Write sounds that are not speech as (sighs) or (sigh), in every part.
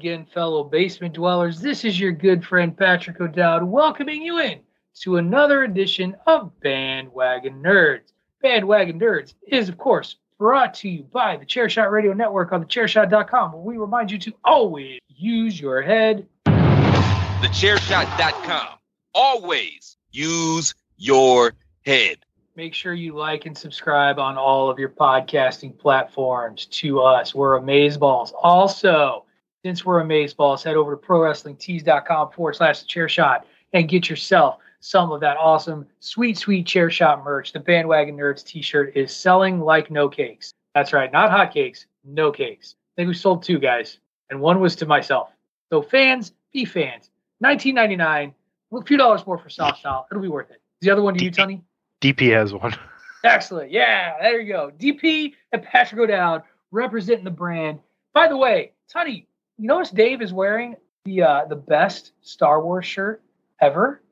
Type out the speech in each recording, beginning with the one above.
Again, fellow basement dwellers. This is your good friend Patrick O'Dowd welcoming you in to another edition of Bandwagon Nerds. Bandwagon Nerds is, of course, brought to you by the Chairshot Radio Network on thechairshot.com, where we remind you to always use your head. Thechairshot.com. Always use your head. Make sure you like and subscribe on all of your podcasting platforms to us. We're Amazeballs. Also, since we're Amazeballs, head over to prowrestlingtees.com forward slash the chair shot and get yourself some of that awesome, sweet, sweet chair shot merch. The Bandwagon Nerds t shirt is selling like no cakes. That's right, not hot cakes, no cakes. I think we sold two, guys, and one was to myself. So, fans, be fans. 19.99, a few dollars more for soft style. It'll be worth it. The other one to you, Tony? DP has one. (laughs) Excellent. Yeah, there you go. DP and Patrick O'Dowd representing the brand. By the way, Tony, you notice Dave is wearing the uh, the best Star Wars shirt ever.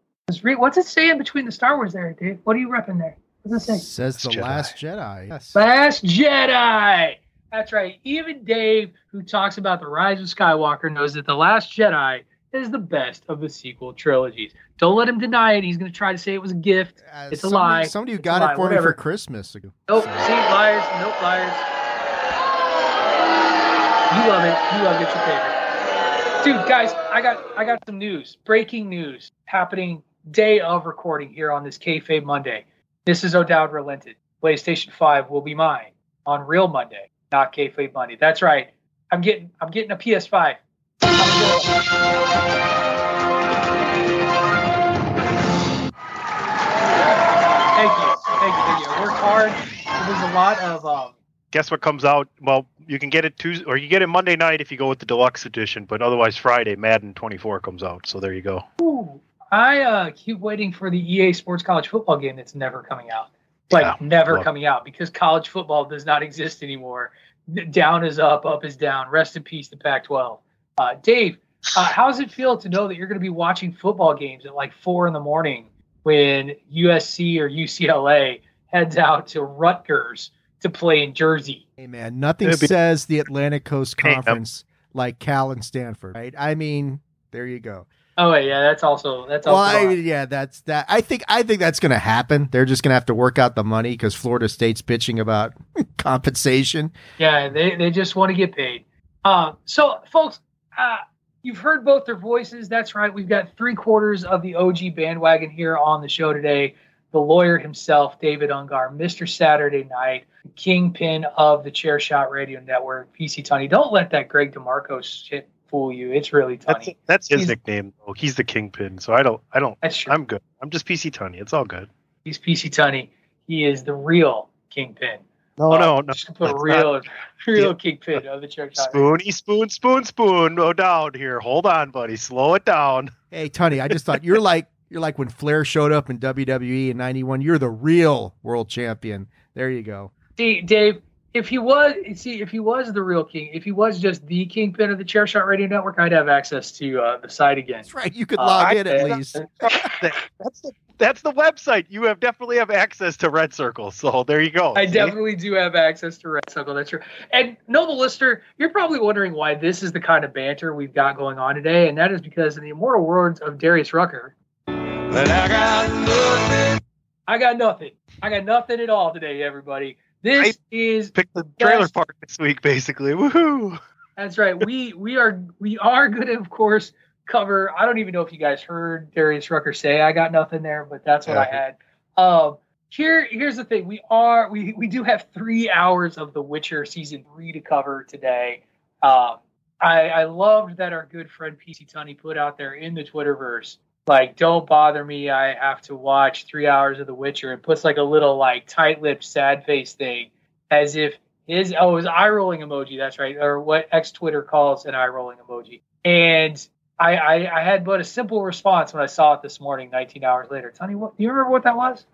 What's it saying between the Star Wars there, Dave? What are you repping there? What's it say? Says the Jedi. Last Jedi. Yes. Last Jedi. That's right. Even Dave, who talks about the rise of Skywalker, knows that the Last Jedi is the best of the sequel trilogies. Don't let him deny it. He's going to try to say it was a gift. Uh, It's a lie. Somebody who It's a got it for Whatever. me for Christmas. Nope. See, liars. Nope, liars. You love it. You love it. It's your favorite. Dude, guys, I got I got some news. Breaking news happening day of recording here on this kayfabe Monday. This is O'Dowd Relented. PlayStation 5 will be mine on real Monday, not kayfabe Monday. That's right. I'm getting I'm getting a PS5. Thank you. Thank you. Thank you. Worked hard. There's a lot of um, Guess what comes out? Well, you can get it Tuesday, or you get it Monday night if you go with the deluxe edition. But otherwise, Friday, Madden 24 comes out. So there you go. Ooh, I uh, keep waiting for the EA Sports College Football game that's never coming out. Like Yeah, never look. coming out because college football does not (laughs) exist anymore. Down is up, up is down. Rest in peace, the Pac-12. Uh, Dave, uh, how does it feel to know that you're going to be watching football games at like four in the morning when USC or UCLA heads out to Rutgers to play in Jersey. Hey man, nothing be- says the Atlantic Coast Hey, Conference like Cal and Stanford, right? I mean, there you go. Oh yeah, that's also that's Well, I, on. yeah, that's that. I think I think that's going to happen. They're just going to have to work out the money because Florida State's bitching about (laughs) compensation. yeah. They they just want to get paid. Uh, so folks, uh, you've heard both their voices. That's right. We've got three quarters of the OG bandwagon here on the show today. The lawyer himself, David Ungar, Mr. Saturday Night, kingpin of the Chair Shot Radio Network, PC Tunney. Don't let that Greg DeMarco shit fool you. It's really That's that's his He's- nickname. though. He's the kingpin, so I don't I don't. That's true. I'm good. I'm just PC Tunney. It's all good. He's PC Tunney. He is the real kingpin. No, Uh, no, no. Just put that's real, (laughs) real Yeah. kingpin of the Chair Shot. Radio. Spoony, spoon, spoon, spoon. No down here. Hold on, buddy. Slow it down. Hey, Tony, I just thought you're like you're like when Flair showed up in WWE in '91. You're the real world champion. There you go. See, Dave, if he was, see, if he was the real king, if he was just the kingpin of the Chair Shot Radio Network, I'd have access to uh, the site again. That's right. You could Uh, log I- in at least. (laughs) That's the that's the website. You have definitely have access to Red Circle. So there you go. I See? definitely do have access to Red Circle. That's true. And noble listener, you're probably wondering why this is the kind of banter we've got going on today, and that is because in the immortal words of Darius Rucker, I got nothing. I got nothing I got nothing at all today, everybody. This is pick the trailer park this week, basically. Woohoo! That's right. We we are we are going to of course cover. I don't even know if you guys heard Darius Rucker say I got nothing there, but that's what I had. Um, here here's the thing. We are we we do have three hours of The Witcher season three to cover today. Um, I I loved that our good friend PC Tunney put out there in the Twitterverse. Like, don't bother me. I have to watch three hours of The Witcher. and puts like a little like tight-lipped, sad face thing, as if his oh his eye rolling emoji that's right or what x twitter calls an eye rolling emoji and I, I i had but a simple response when i saw it this morning 19 hours later tony what do you remember what that was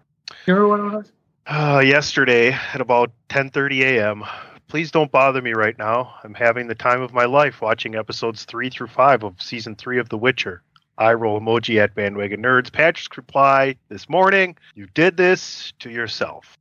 you remember what it was Uh, yesterday at about 10:30 a.m. Please don't bother me right now. I'm having the time of my life watching episodes three through five of season three of The Witcher. I roll emoji at bandwagon nerds. Patrick's reply this morning: "You did this to yourself."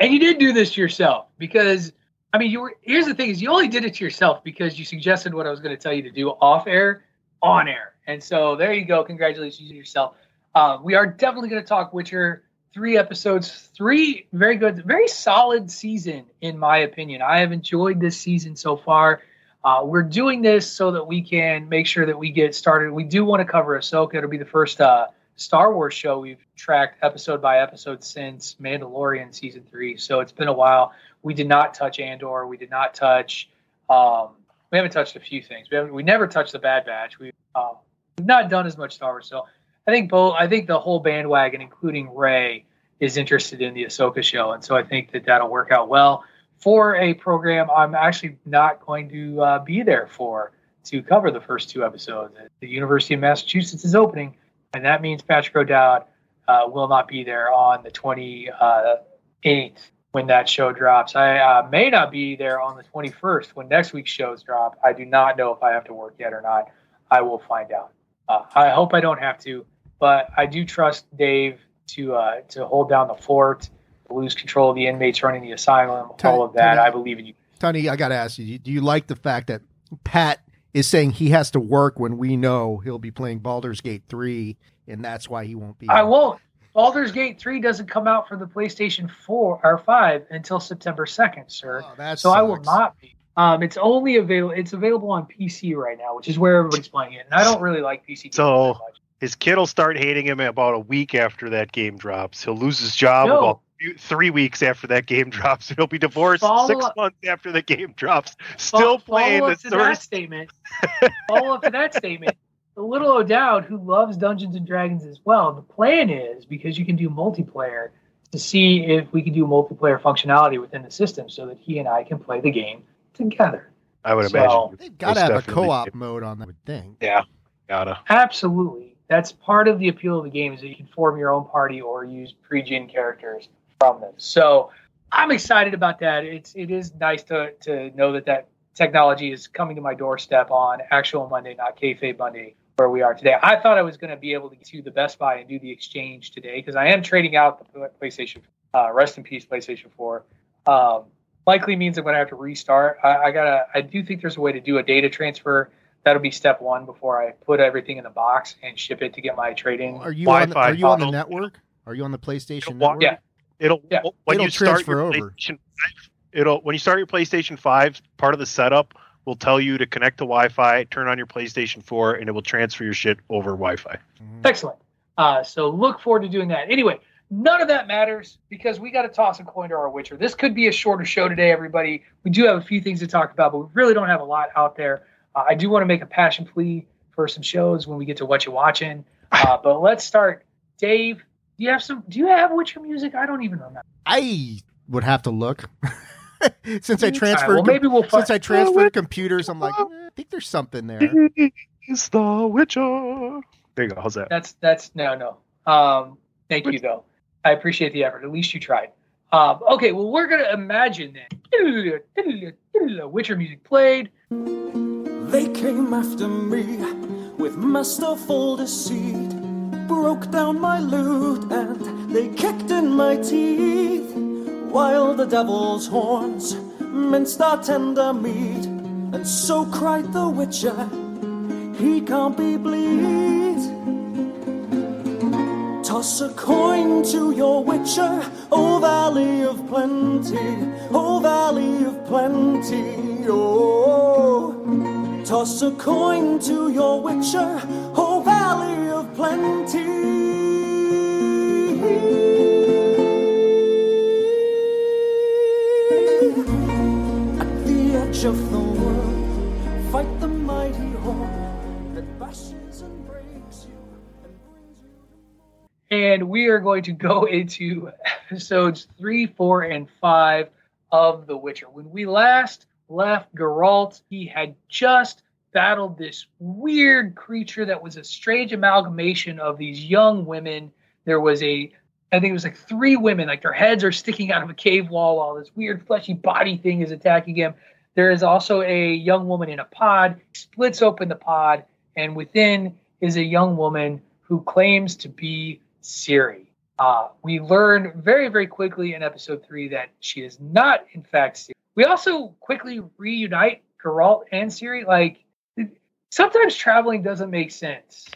and you did do this to yourself because i mean you were here's the thing is you only did it to yourself because you suggested what i was going to tell you to do off air on air. And so there you go. Congratulations to yourself. Uh, we are definitely going to talk witcher three episodes three very good very solid season in my opinion. I have enjoyed this season so far uh, we're doing this so that we can make sure that we get started we do want to cover ahsoka it'll be the first uh, Star Wars show we've tracked episode by episode since Mandalorian season three. So it's been a while. We did not touch Andor. We did not touch. Um, we haven't touched a few things. We haven't. We never touched the Bad Batch. We've, uh, we've not done as much Star Wars. So I think both. I think the whole bandwagon, including Ray, is interested in the Ahsoka show, and so I think that that'll work out well for a program I'm actually not going to uh, be there for to cover the first two episodes. The University of Massachusetts is opening and that means Patrick O'Dowd uh, will not be there on the 28th when that show drops. I uh, may not be there on the 21st when next week's shows drop. I do not know if I have to work yet or not. I will find out. Uh, I hope I don't have to, but I do trust Dave to uh, to hold down the fort, lose control of the inmates running the asylum, Tony- all of that. Tony- I believe in you. Tony, I got to ask you: Do you like the fact that Pat is saying he has to work when we know he'll be playing Baldur's Gate three, and that's why he won't be? I won't. Baldur's Gate 3 doesn't come out for the PlayStation 4 or 5 until September 2nd, sir. Oh, that so I will not be. Um, it's only available. It's available on PC right now, which is where everybody's playing it. And I don't really like PC. games So- that much. His kid will start hating him about a week after that game drops. He'll lose his job No. about few- three weeks after that game (laughs) drops. He'll be divorced Follow six up- months after the game drops. Still Follow playing the up to that statement. follow up to that statement. The little O'Dowd who loves Dungeons and Dragons as well. The plan is because you can do multiplayer to see if we can do multiplayer functionality within the system, so that he and I can play the game together. I would So- imagine. They've got to have a co-op mode on that. I would think. Yeah, gotta. Absolutely. That's part of the appeal of the game is that you can form your own party or use pre-gen characters from them. So I'm excited about that. It's it is nice to to know that that technology is coming to my doorstep on actual Monday, not kayfabe Monday, where we are today. I thought I was going to be able to get to the Best Buy and do the exchange today because I am trading out the PlayStation. Uh, rest in peace, PlayStation 4. Um, likely means I'm going to have to restart. I, I, gotta. I do think there's a way to do a data transfer. That'll be step one before I put everything in the box and ship it to get my trading. Are you on the, Are you on the network? Are you on the PlayStation it'll, network? Yeah. It'll yeah. when it'll you start your over. PlayStation 5, it'll when you start your PlayStation 5, part of the setup will tell you to connect to Wi-Fi, turn on your PlayStation 4, and it will transfer your shit over Wi-Fi. Mm-hmm. Excellent. Uh, so look forward to doing that. Anyway, none of that matters because we got to toss a coin to our Witcher. This could be a shorter show today, everybody. We do have a few things to talk about, but we really don't have a lot out there. Uh, I do want to make a passion plea for some shows when we get to what you're watching. (laughs) Uh, but let's start. Dave, do you have some? Do you have Witcher music? I don't even remember. I would have to look. (laughs) since I transferred, right, well, maybe we'll since I transferred computers, I'm like, eh, I think there's something there. It's the Witcher. There you go. How's that? That's that's no no. Um, thank you though. I appreciate the effort. At least you tried. Um, okay, well we're gonna imagine that (laughs) Witcher music played. They came after me with masterful deceit, broke down my lute and they kicked in my teeth while the devil's horns minced our tender meat, and so cried the witcher, he can't be bleed. Toss a coin to your witcher, O valley of plenty, O valley of plenty, oh. Toss a coin to your witcher, O valley of plenty. of the world, fight the mighty horn that bashes and breaks you and brings you. And we are going to go into episodes three, four, and five of The Witcher. When we last left Geralt, he had just battled this weird creature that was a strange amalgamation of these young women. There was a I think it was like three women, like their heads are sticking out of a cave wall while this weird fleshy body thing is attacking him. There is also a young woman in a pod, splits open the pod, and within is a young woman who claims to be Ciri. Uh, we learn very, very quickly in episode three that she is not, in fact, Ciri. We also quickly reunite Geralt and Ciri. Like, sometimes traveling doesn't make sense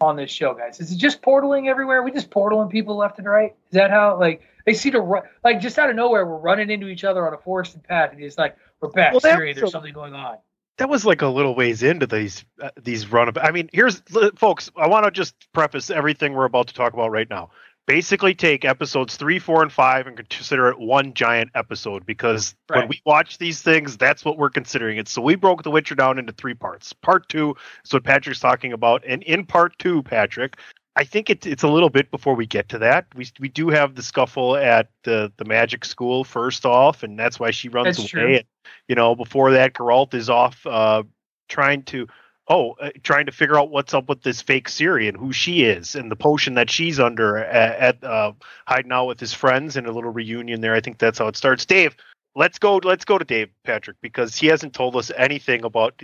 on this show, guys. Is it just portaling everywhere? We just portaling people left and right? Is that how, like, they see to run, like, just out of nowhere, we're running into each other on a forested path, and it's like, we're back. Well, Ciri, there's something going on. That was like a little ways into these uh, these run. I mean, here's folks. I want to just preface everything we're about to talk about right now. Basically, take episodes three, four, and five and consider it one giant episode because right. when we watch these things, that's what we're considering it. So we broke The Witcher down into three parts. Part two is what Patrick's talking about, and in part two, Patrick, I think it's it's a little bit before we get to that. We we do have the scuffle at the the magic school first off, and that's why she runs that's away. And, you know, before that, Geralt is off uh, trying to oh uh, trying to figure out what's up with this fake Ciri and who she is and the potion that she's under at, at uh, hiding out with his friends in a little reunion there. I think that's how it starts. Dave, let's go let's go to Dave Patrick because he hasn't told us anything about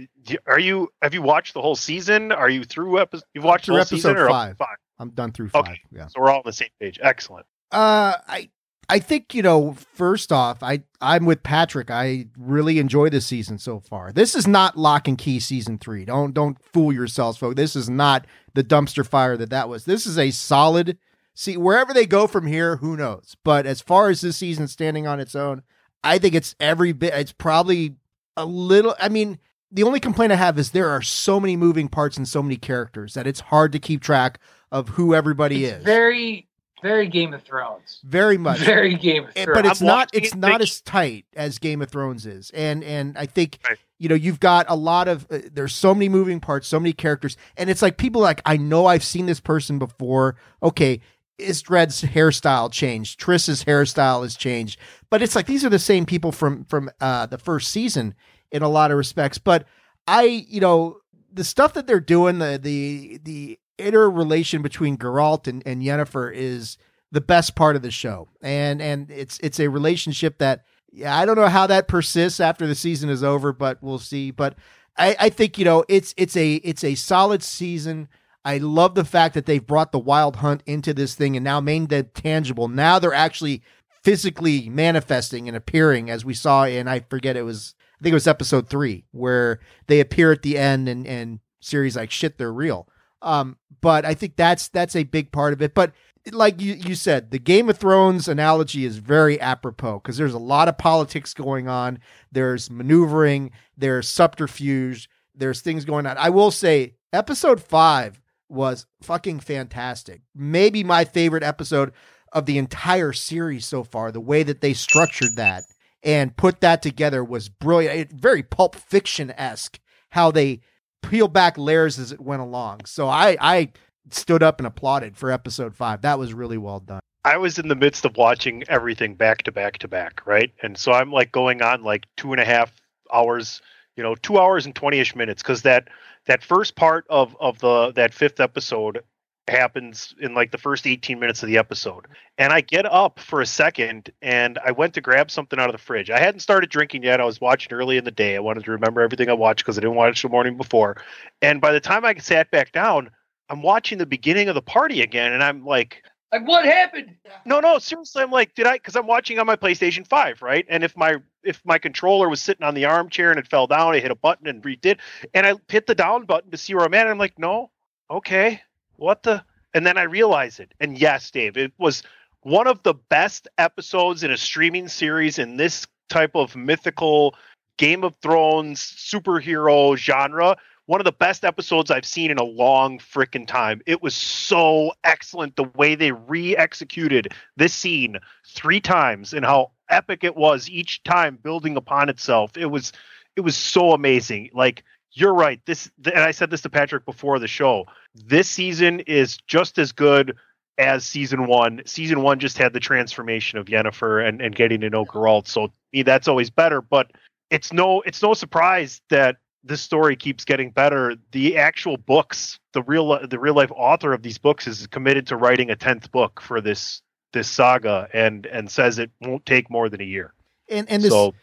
are you have you watched the whole season? Are you through episode you've watched through episode season five. five? I'm done through five. Okay. Yeah. So we're all on the same page. Excellent. Uh, I I think you know. First off, I I'm with Patrick. I really enjoy this season so far. This is not Locke and Key season three. Don't don't fool yourselves, folks. This is not the dumpster fire that that was. This is a solid. See wherever they go from here, who knows? But as far as this season standing on its own, I think it's every bit. It's probably a little. I mean, the only complaint I have is there are so many moving parts and so many characters that it's hard to keep track of who everybody it's is. Very, very Game of Thrones. Very much. Very Game of Thrones. But it's I'm not. It's not as tight as Game of Thrones is, and and I think right. you know you've got a lot of. Uh, there's so many moving parts, so many characters, and it's like people like I know I've seen this person before. Okay, Istredd's hairstyle changed. Triss's hairstyle has changed, but it's like these are the same people from from uh, the first season in a lot of respects. But I, you know, the stuff that they're doing, the the the interrelation between Geralt and, and Yennefer is the best part of the show. And and it's it's a relationship that yeah, I don't know how that persists after the season is over, but we'll see. But I, I think you know it's it's a it's a solid season. I love the fact that they've brought the wild hunt into this thing and now made that tangible. Now they're actually physically manifesting and appearing, as we saw in I forget it was I think it was episode three where they appear at the end and and series like shit they're real. Um, but I think that's that's a big part of it. But like you, you said, the Game of Thrones analogy is very apropos because there's a lot of politics going on. There's maneuvering, there's subterfuge, there's things going on. I will say, episode five was fucking fantastic. Maybe my favorite episode of the entire series so far. The way that they structured that and put that together was brilliant. It, very Pulp Fiction esque how they peel back layers as it went along. So I I stood up and applauded for episode five. That was really well done. I was in the midst of watching everything back to back to back, right? And so I'm like going on like two and a half hours, you know, two hours and twenty ish minutes because that that first part of of the that fifth episode happens in like the first 18 minutes of the episode. And I get up for a second and I went to grab something out of the fridge. I hadn't started drinking yet. I was watching early in the day. I wanted to remember everything I watched because I didn't watch the morning before. And by the time I sat back down, I'm watching the beginning of the party again and I'm like like what happened? No, no, seriously, I'm like, did I? Because I'm watching on my PlayStation Five, right? And if my if my controller was sitting on the armchair and it fell down, I hit a button and redid, and I hit the down button to see where I'm at. And I'm like, no, okay, what the? And then I realize it. And yes, Dave, it was one of the best episodes in a streaming series in this type of mythical Game of Thrones superhero genre one of the best episodes I've seen in a long freaking time. It was so excellent the way they re-executed this scene three times and how epic it was each time building upon itself. It was it was so amazing. Like you're right. This and I said this to Patrick before the show. This season is just as good as season one. Season one just had the transformation of Yennefer and, and getting to know Geralt. So me, that's always better. But it's no it's no surprise that this story keeps getting better. The actual books, the real the real life author of these books is committed to writing a tenth book for this this saga, and and says it won't take more than a year. And and this, so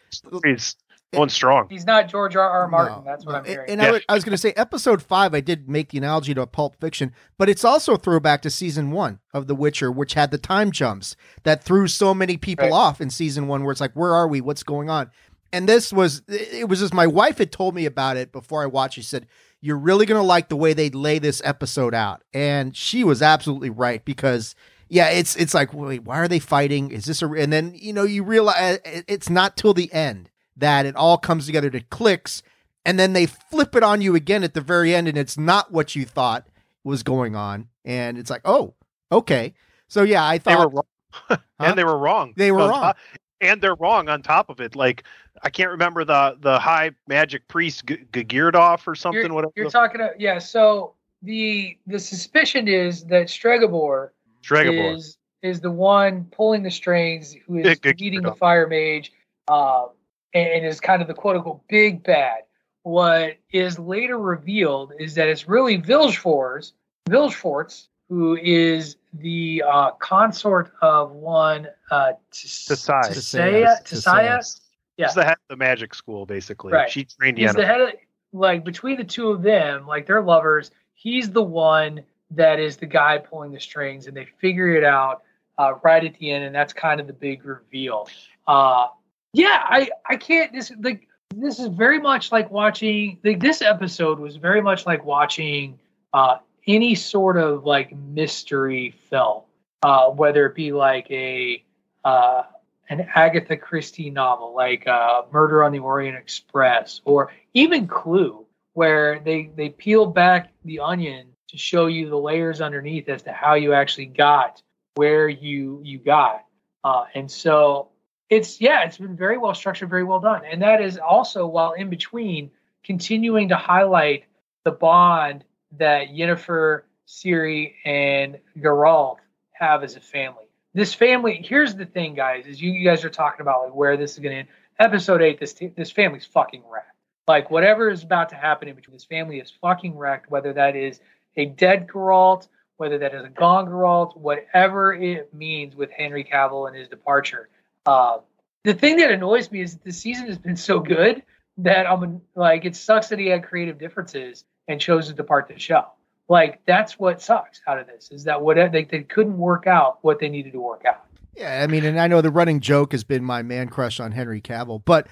going strong. He's not George R. R. Martin. No, That's what. I'm hearing. And, and I, was, I was going to say, episode five, I did make the analogy to a Pulp Fiction, but it's also a throwback to season one of The Witcher, which had the time jumps that threw so many people Right. off in season one, where it's like, where are we? What's going on? And this was, it was just my wife had told me about it before I watched. She said, You're really going to like the way they lay this episode out. And she was absolutely right because. Yeah, it's it's like wait, why are they fighting? Is this a and then you know you realize it's not till the end that it all comes together to clicks and then they flip it on you again at the very end and it's not what you thought was going on and it's like oh okay so yeah i thought They were thought wrong. (laughs) Huh? and they were wrong. They were wrong. top- and they're wrong on top of it. Like I can't remember the the high magic priest G- Gagirdov or something. You're, whatever. you're talking about yeah. So the the suspicion is that Stregobor Stregobor. is is the one pulling the strings, who is (laughs) Yeah, leading the fire mage, uh, and, and is kind of the quote unquote big bad. What is later revealed is that it's really Vilgefortz, Vilgefortz, who is the uh, consort of one uh, Tesai. Tissaia. Tissaia. Yeah. She's the head of the magic school, basically. Right. She trained He's the head of like between the two of them, like they're lovers. He's the one that is the guy pulling the strings, and they figure it out uh, right at the end, and that's kind of the big reveal. Uh, yeah, I I can't this like this is very much like watching like this episode was very much like watching uh, any sort of like mystery film, uh, whether it be like a uh, an Agatha Christie novel like uh, Murder on the Orient Express or even Clue, where they they peel back the onion to show you the layers underneath as to how you actually got where you you got. Uh, and so it's yeah, it's been very well structured, very well done, and that is also while in between continuing to highlight the bond that Yennefer, Ciri, and Geralt have as a family. This family, here's the thing, guys, is you, you guys are talking about like where this is going to end. Episode eight, this this family's fucking wrecked. Like whatever is about to happen in between this family is fucking wrecked. Whether that is a dead Geralt, whether that is a gone Geralt, whatever it means with Henry Cavill and his departure. Uh, the thing that annoys me is that the season has been so good that I'm like it sucks that he had creative differences and chose to depart the show. Like that's what sucks out of this is that what they, they couldn't work out what they needed to work out. Yeah, I mean, and I know the running joke has been my man crush on Henry Cavill, but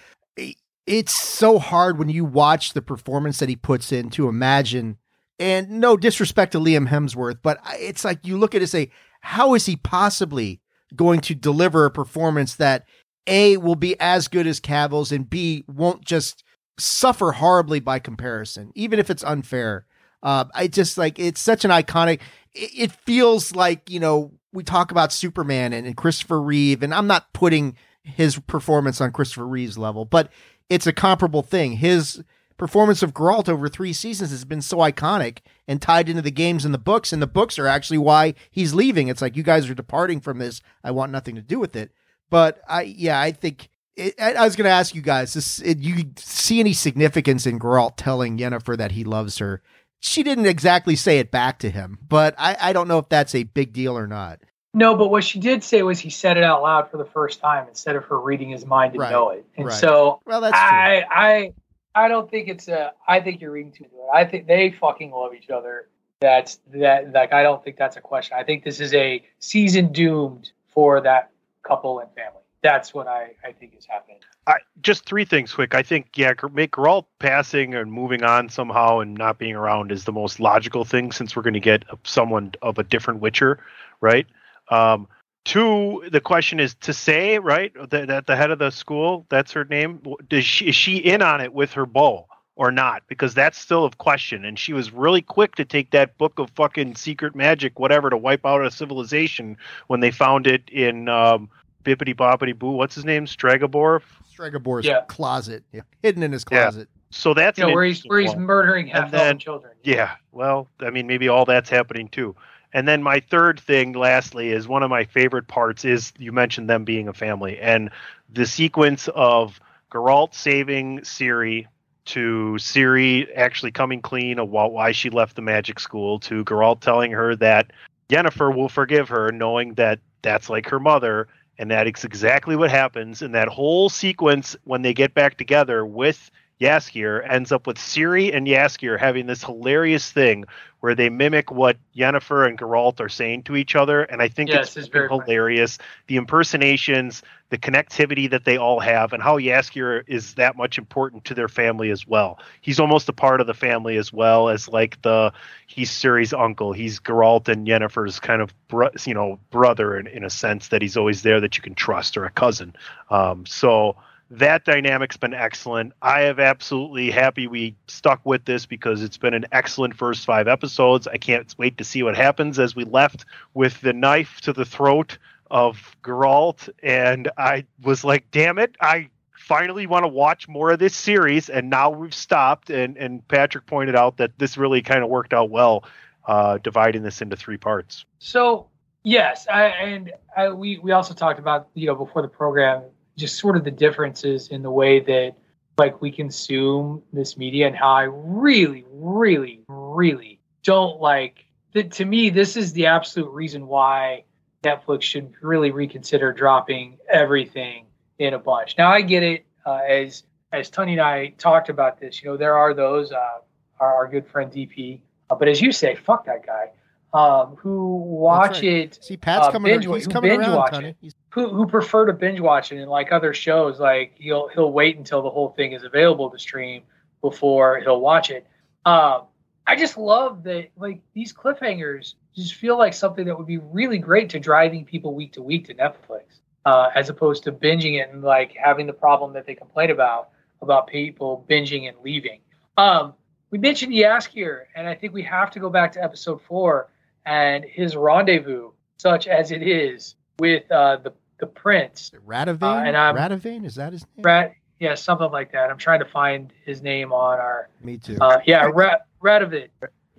it's so hard when you watch the performance that he puts in to imagine. And no disrespect to Liam Hemsworth, but it's like you look at it and say, how is he possibly going to deliver a performance that A will be as good as Cavill's and B won't just suffer horribly by comparison, even if it's unfair. Uh, I just like it's such an iconic. It, it, feels like you know we talk about Superman and, and Christopher Reeve, and I'm not putting his performance on Christopher Reeve's level, but it's a comparable thing. His performance of Geralt over three seasons has been so iconic and tied into the games and the books, and the books are actually why he's leaving. It's like you guys are departing from this. I want nothing to do with it. But I, yeah, I think it, I was going to ask you guys: this, it, you see any significance in Geralt telling Yennefer that he loves her? She didn't exactly say it back to him, but I, I don't know if that's a big deal or not. No, but what she did say was he said it out loud for the first time instead of her reading his mind to right. know it. And right. so well, that's I, I I don't think it's a I think you're reading too much. I think they fucking love each other. That's that like I don't think that's a question. I think this is a season doomed for that couple and family. That's what I, I think is happening. I, just three things quick. I think yeah, make Geralt passing and moving on somehow and not being around is the most logical thing since we're going to get someone of a different Witcher, right? Um, two, the question is to say, right, that, that the head of the school, that's her name. Does she, is she in on it with her beau or not? Because that's still a question. And she was really quick to take that book of fucking secret magic, whatever, to wipe out a civilization when they found it in um, Bippity Boppity Boo. What's his name? Stregobor. Stregobor's yeah. closet, yeah. hidden in his closet. Yeah. So that's you know, where he's where he's murdering half then, children. Yeah, well, I mean, maybe all that's happening too. And then my third thing, lastly, is one of my favorite parts is you mentioned them being a family and the sequence of Geralt saving Ciri to Ciri actually coming clean about why she left the magic school to Geralt telling her that Yennefer will forgive her, knowing that that's like her mother, and that is exactly what happens. in that whole sequence when they get back together with Jaskier ends up with Ciri and Jaskier having this hilarious thing where they mimic what Yennefer and Geralt are saying to each other, and I think yes, it's, it's very hilarious. Funny. The impersonations, the connectivity that they all have, and how Jaskier is that much important to their family as well. He's almost a part of the family as well as like the he's Ciri's uncle. He's Geralt and Yennefer's kind of bro, you know brother in, in a sense that he's always there that you can trust or a cousin. Um, so that dynamic's been excellent. I have absolutely happy we stuck with this because it's been an excellent first five episodes. I can't wait to see what happens as we left with the knife to the throat of Geralt, and I was like, "Damn it! I finally want to watch more of this series." And now we've stopped, and and Patrick pointed out that this really kind of worked out well, uh, dividing this into three parts. So yes, I, and I, we we also talked about you know before the program just sort of the differences in the way that like we consume this media and how I really, really, really don't like that. To me, this is the absolute reason why Netflix should really reconsider dropping everything in a bunch. Now I get it uh, as as Tony and I talked about this. You know, there are those uh, our, our good friend DP, uh, but as you say, fuck that guy um, who watch right. it. See, Pat's uh, coming. Binge, he's coming around, watch it, who who prefer to binge watch it, and like other shows, like he'll he'll wait until the whole thing is available to stream before he'll watch it. Um, I just love that like these cliffhangers just feel like something that would be really great to driving people week to week to Netflix, uh, as opposed to binging it and like having the problem that they complain about about people binging and leaving. Um, we mentioned Jaskier, and I think we have to go back to episode four and his rendezvous, such as it is with uh, the the prince. Radovain. Uh, and I'm Radovain is that his name? Rat, yeah, something like that. I'm trying to find his name on our. Me too. Uh, yeah, Ra- Radovid.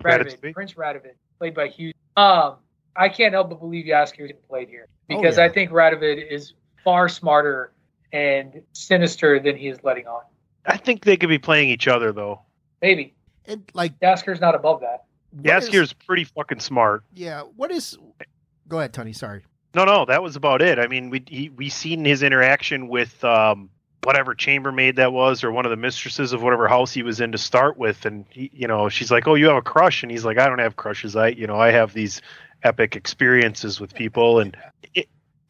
Radovid. Prince Radovid, played by Hugh. Um, I can't help but believe Jaskier played here because oh, yeah. I think Radovid is far smarter and sinister than he is letting on. I think they could be playing each other though. Maybe. It, like Jaskier's not above that. Jaskier's pretty fucking smart. Yeah. What is? Go ahead, Tony. Sorry. No, no, that was about it. I mean, we he, we seen his interaction with um, whatever chambermaid that was or one of the mistresses of whatever house he was in to start with and he, you know she's like oh you have a crush and he's like i don't have crushes i you know i have these epic experiences with people and it,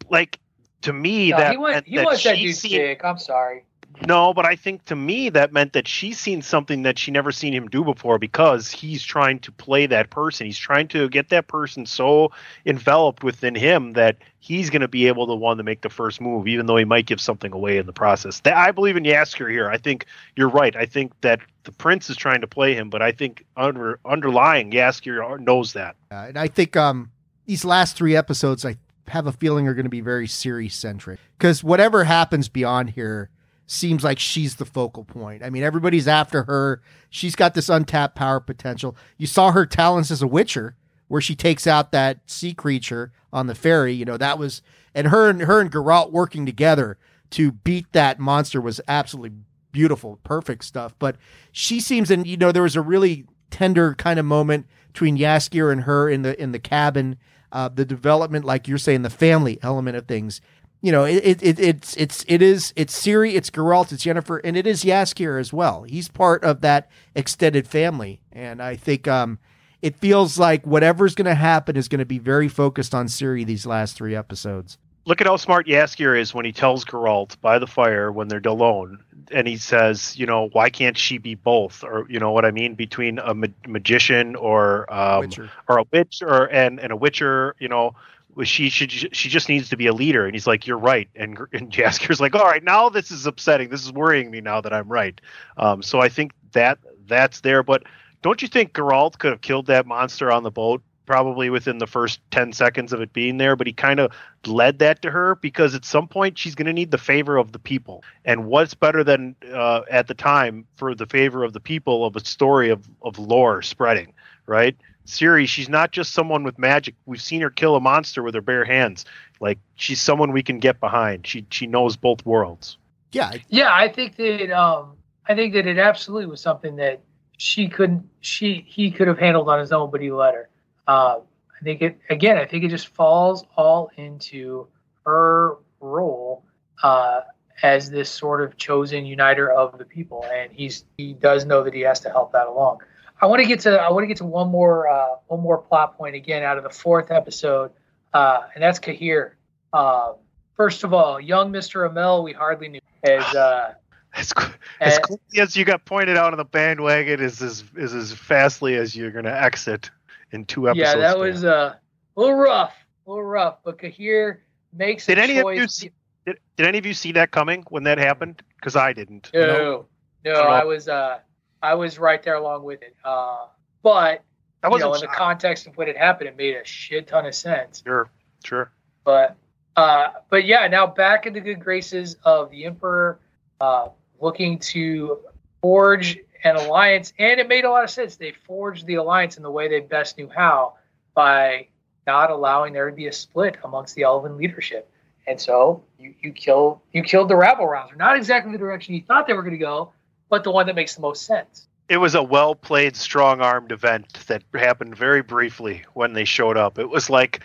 like to me No, that he was he that was that dude's seen- dick. I'm sorry. No, but I think to me that meant that she's seen something that she never seen him do before because he's trying to play that person. He's trying to get that person so enveloped within him that he's going to be able to one to make the first move, even though he might give something away in the process. That I believe in Jaskier here. I think you're right. I think that the prince is trying to play him, but I think under underlying Jaskier knows that. Uh, and I think um, these last three episodes, I have a feeling are going to be very Ciri centric because whatever happens beyond here seems like she's the focal point. I mean, everybody's after her. She's got this untapped power potential. You saw her talents as a Witcher, where she takes out that sea creature on the ferry. You know, that was and her and her and Geralt working together to beat that monster was absolutely beautiful, perfect stuff. But she seems, and you know, there was a really tender kind of moment between Jaskier and her in the in the cabin. Uh, the development, like you're saying, the family element of things. You know, it, it, it it's it's it is it's Ciri, it's Geralt, it's Yennefer, and it is Jaskier as well. He's part of that extended family, and I think um, it feels like whatever's going to happen is going to be very focused on Ciri these last three episodes. look at how smart Jaskier is when he tells Geralt by the fire when they're alone, and he says, you know, why can't she be both, or you know what I mean, between a ma- magician or um, or a witch or and and a witcher, you know. She should. She just needs to be a leader, and he's like, "You're right." And (laughs) and Jaskier's like, "All right, now this is upsetting. This is worrying me now that I'm right." Um, so I think that that's there. But don't you think Geralt could have killed that monster on the boat probably within the first 10 seconds of it being there? But he kind of led that to her because at some point she's going to need the favor of the people. And what's better than uh, at the time for the favor of the people of a story of, of lore spreading, right? Ciri, she's not just someone with magic. We've seen her kill a monster with her bare hands. Like she's someone we can get behind. She she knows both worlds. Yeah, Yeah, I think that um, I think that it absolutely was something that she couldn't, she he could have handled on his own, but he let her. Uh, I think it again. I think it just falls all into her role uh, as this sort of chosen uniter of the people, and he's he does know that he has to help that along. I want to get to I want to get to one more uh, one more plot point again out of the fourth episode, uh, and that's Cahir. Uh, first of all, young Mister Amel, we hardly knew as uh, (sighs) As, as Uh, quickly as you got pointed out on the bandwagon is as is as fastly as you're going to exit in two episodes. yeah, that was uh, a little rough, a little rough. But Cahir makes Did any of you see, did, did any of you see that coming when that happened? Because I didn't. No, no, all. I was uh, I was right there along with it. Uh, but I you know, in the context of what had happened, it made a shit ton of sense. Sure, sure. But uh, but yeah, now back in the good graces of the Emperor, uh, looking to forge an alliance, and it made a lot of sense. They forged the alliance in the way they best knew how by not allowing there to be a split amongst the Elven leadership. And so you, you kill you killed the rabble rouser. Not exactly the direction you thought they were going to go, but the one that makes the most sense. It was a well played, strong armed event that happened very briefly when they showed up. It was like,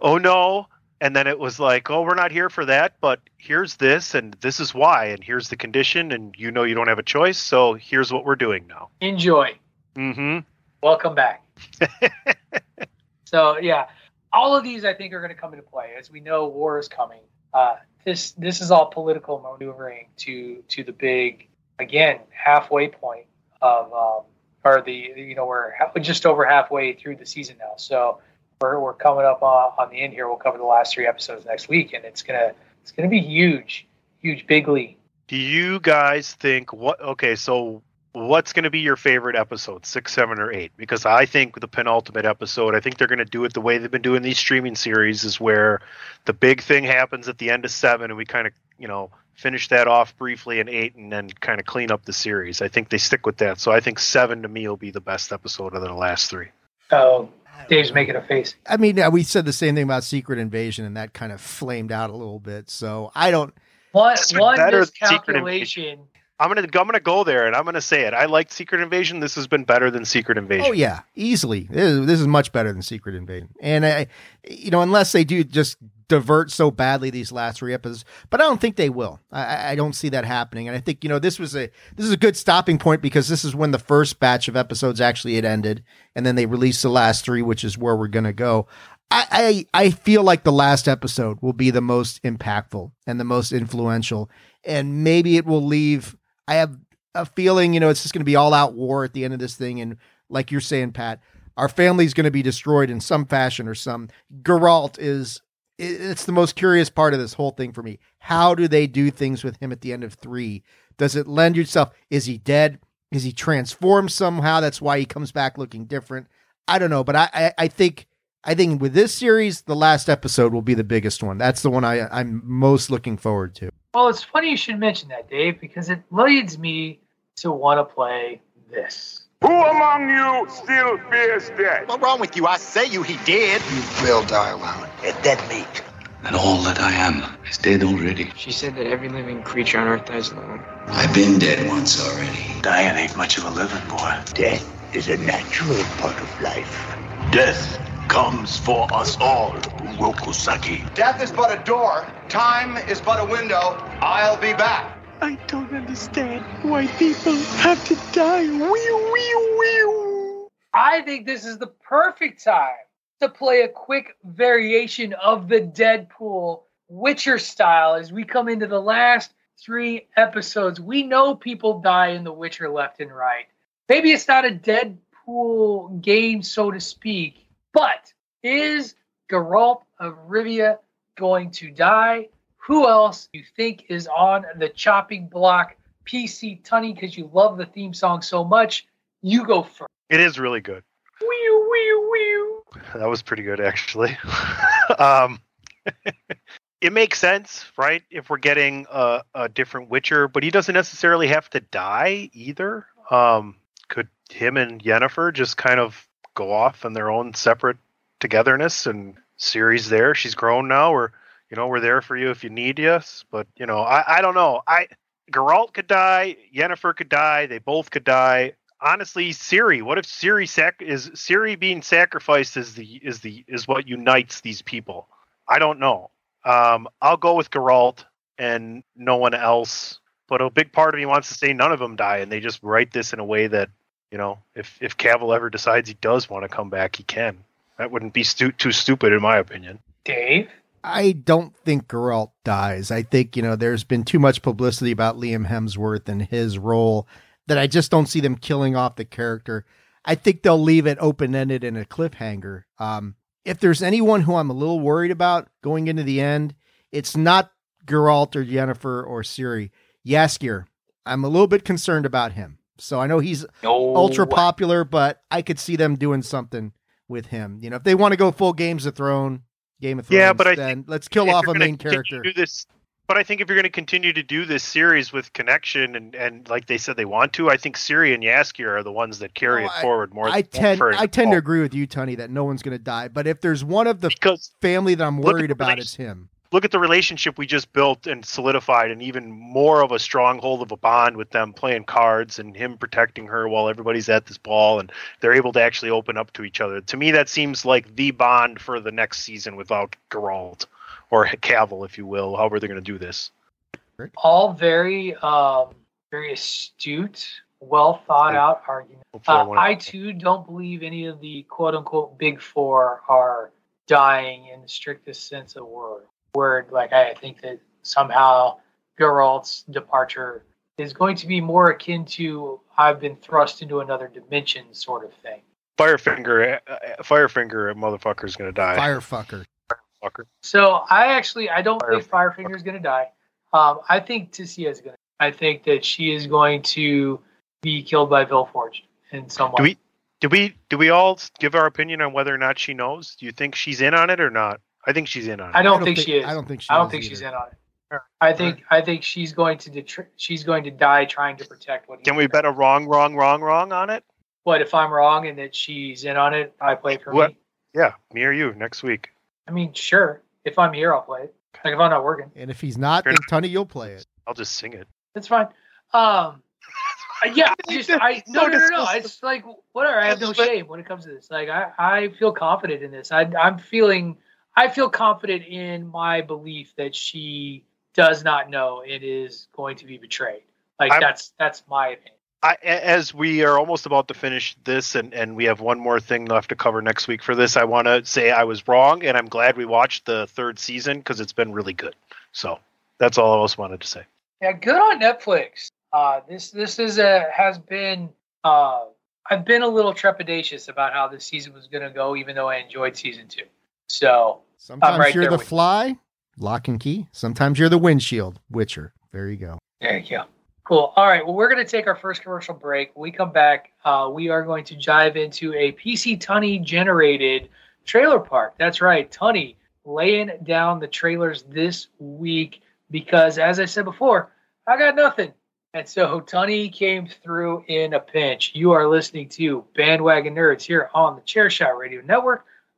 oh no. And then it was like, oh, we're not here for that, but here's this, and this is why, and here's the condition, and you know you don't have a choice, so here's what we're doing now. Enjoy. Mm-hmm. Welcome back. (laughs) so yeah, all of these I think are going to come into play as we know war is coming. Uh, this this is all political maneuvering to to the big again halfway point of um, or the you know we're just over halfway through the season now. So we're, we're coming up on, on the end here. We'll cover the last three episodes next week, and it's gonna it's gonna be huge, huge, bigly. Do you guys think what? Okay, so what's going to be your favorite episode, six, seven, or eight? Because I think the penultimate episode, I think they're going to do it the way they've been doing these streaming series, is where the big thing happens at the end of seven, and we kind of, you know, finish that off briefly in eight, and then kind of clean up the series. I think they stick with that. So I think seven to me will be the best episode of the last three. Oh, Dave's making a face. I mean, uh, we said the same thing about Secret Invasion, and that kind of flamed out a little bit. So I don't. One This one better Secret miscalculation. I'm gonna I'm gonna go there, and I'm gonna say it. I liked Secret Invasion. This has been better than Secret Invasion. Oh yeah, easily. This is, this is much better than Secret Invasion, and I, you know, unless they do just divert so badly these last three episodes, but I don't think they will. I, I don't see that happening, and I think you know this was a this is a good stopping point because this is when the first batch of episodes actually had ended, and then they released the last three, which is where we're gonna go. I, I I feel like the last episode will be the most impactful and the most influential, and maybe it will leave. I have a feeling, you know, it's just going to be all out war at the end of this thing, and like you're saying, Pat, our family's going to be destroyed in some fashion or some. Geralt is it's the most curious part of this whole thing for me. How do they do things with him at the end of three? Does it lend yourself? Is he dead? Is he transformed somehow? That's why he comes back looking different. I don't know, but I, I, I think I think with this series, the last episode will be the biggest one. That's the one I, I'm most looking forward to. Well, it's funny you should mention that, Dave, because it leads me to want to play this. Who among you still fears death? What's wrong with you? I say you, he did. You will die alone. A dead meat. And all that I am is dead already. She said that every living creature on Earth dies alone. I've been dead once already. Dying ain't much of a living, boy. Death is a natural part of life. Death comes for us all, Rokusaki. Death is but a door. Time is but a window. I'll be back. I don't understand why people have to die. Wee, wee, wee. I think this is the perfect time to play a quick variation of the Deadpool Witcher style as we come into the last three episodes. We know people die in The Witcher left and right. Maybe it's not a Deadpool game, so to speak, but is Geralt of Rivia going to die? Who else you think is on the chopping block? PC Tunney, because you love the theme song so much. You go first. It is really good. Wee wee wee. That was pretty good, actually. (laughs) um, (laughs) it makes sense, right? If we're getting a, a, different Witcher, but he doesn't necessarily have to die either. Um, could him and Yennefer just kind of go off in their own separate togetherness and series there? She's grown now, or you know, we're there for you if you need us. But you know, I, I don't know. I Geralt could die, Yennefer could die, they both could die. Honestly, Ciri. what if Ciri sac- is Ciri being sacrificed is the is the is what unites these people? I don't know. Um, I'll go with Geralt and no one else. But a big part of me wants to say none of them die, and they just write this in a way that you know, if if Cavill ever decides he does want to come back, he can. That wouldn't be stu- too stupid, in my opinion. Dave. I don't think Geralt dies. I think, you know, there's been too much publicity about Liam Hemsworth and his role that I just don't see them killing off the character. I think they'll leave it open ended in a cliffhanger. Um, if there's anyone who I'm a little worried about going into the end, it's not Geralt or Yennefer or Ciri. Jaskier. I'm a little bit concerned about him. So I know he's no. ultra popular, but I could see them doing something with him. You know, if they want to go full Games of Thrones, Game of Thrones. Yeah, but I then let's kill off a main character. Do this, but I think if you're going to continue to do this series with connection and, and like they said they want to, I think Ciri and Jaskier are the ones that carry Well, it forward more. I tend I tend to agree with you, Tony, that no one's going to die. But if there's one of the because family that I'm worried about, it's him. Look at the relationship we just built and solidified and even more of a stronghold of a bond with them playing cards and him protecting her while everybody's at this ball and they're able to actually open up to each other. To me that seems like the bond for the next season without Geralt or Cavill if you will, however they're going to do this. All very, um, very astute, well thought out arguments. Hopefully Uh, I too don't believe any of the quote unquote big four are dying in the strictest sense of the word. Word like I think that somehow Geralt's departure is going to be more akin to I've been thrust into another dimension sort of thing. Firefinger uh, uh, Firefinger motherfucker's going to die. Firefucker. Fucker. So I actually I don't think Firefinger. Firefinger is going to die. Um, I think Tissaia is going. to I think that she is going to be killed by Vilgefortz in some way. Do way. we do we do we all give our opinion on whether or not she knows? Do you think she's in on it or not? I think she's in on it. I don't, think, she is. I don't think she I don't is think she's in on it. I think I think she's going to detr- she's going to die trying to protect what. Can we bet a wrong, wrong, wrong, wrong on it? What if I'm wrong and that she's in on it? I play for What? me. Yeah, me or you next week. I mean, sure. If I'm here, I'll play it. Like if I'm not working, And if he's not, Fair then Tony, you'll play it. I'll just sing it. that's fine. Um, yeah, I just I no (laughs) So no no no. It's like whatever. I have no shame when it comes to this. Like I I feel confident in this. I I'm feeling I feel confident in my belief that she does not know and is going to be betrayed. Like I'm- that's that's my opinion. I, as we are almost about to finish this, and, and we have one more thing left to cover next week for this, I want to say I was wrong, and I'm glad we watched the third season because it's been really good. So that's all I else wanted to say. Yeah, good on Netflix. Uh, this this is a has been. Uh, I've been a little trepidatious about how this season was going to go, even though I enjoyed season two. So Sometimes I'm right you're the you. fly, lock and key. Sometimes you're the windshield, Witcher. There you go. There you go. Cool. All right. Well, we're going to take our first commercial break. When we come back, uh, we are going to dive into a PC Tunney generated trailer park. That's right. Tunney laying down the trailers this week because, as I said before, I got nothing. And so Tunney came through in a pinch. You are listening to Bandwagon Nerds here on the Chairshot Radio Network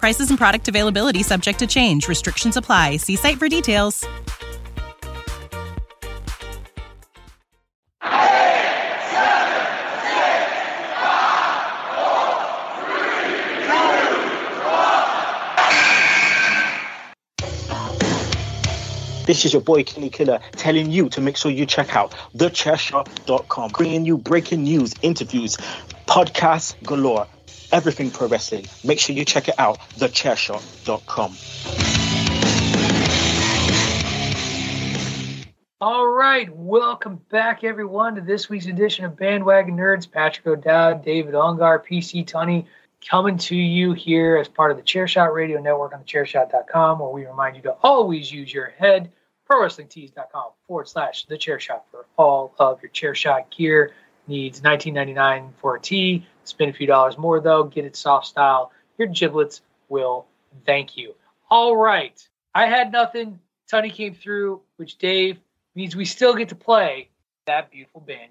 Prices and product availability subject to change. Restrictions apply. See site for details. This is your boy Kenny Killer telling you to make sure you check out thechairshot.com, bringing you breaking news, interviews, podcasts galore, everything pro wrestling. Make sure you check it out, thechairshot.com. All right, welcome back, everyone, to this week's edition of Bandwagon Nerds. Patrick O'Dowd, David Ungar, PC Tunney, coming to you here as part of the Chairshot Radio Network on thechairshot.com, where we remind you to always use your head. ProWrestlingTees.com forward slash the Chairshot for all of your Chairshot gear needs. 19.99 for a tee. Spend a few dollars more though. Get it soft style. Your giblets will thank you. All right, I had nothing. Tunney came through, which Dave means we still get to play that beautiful band.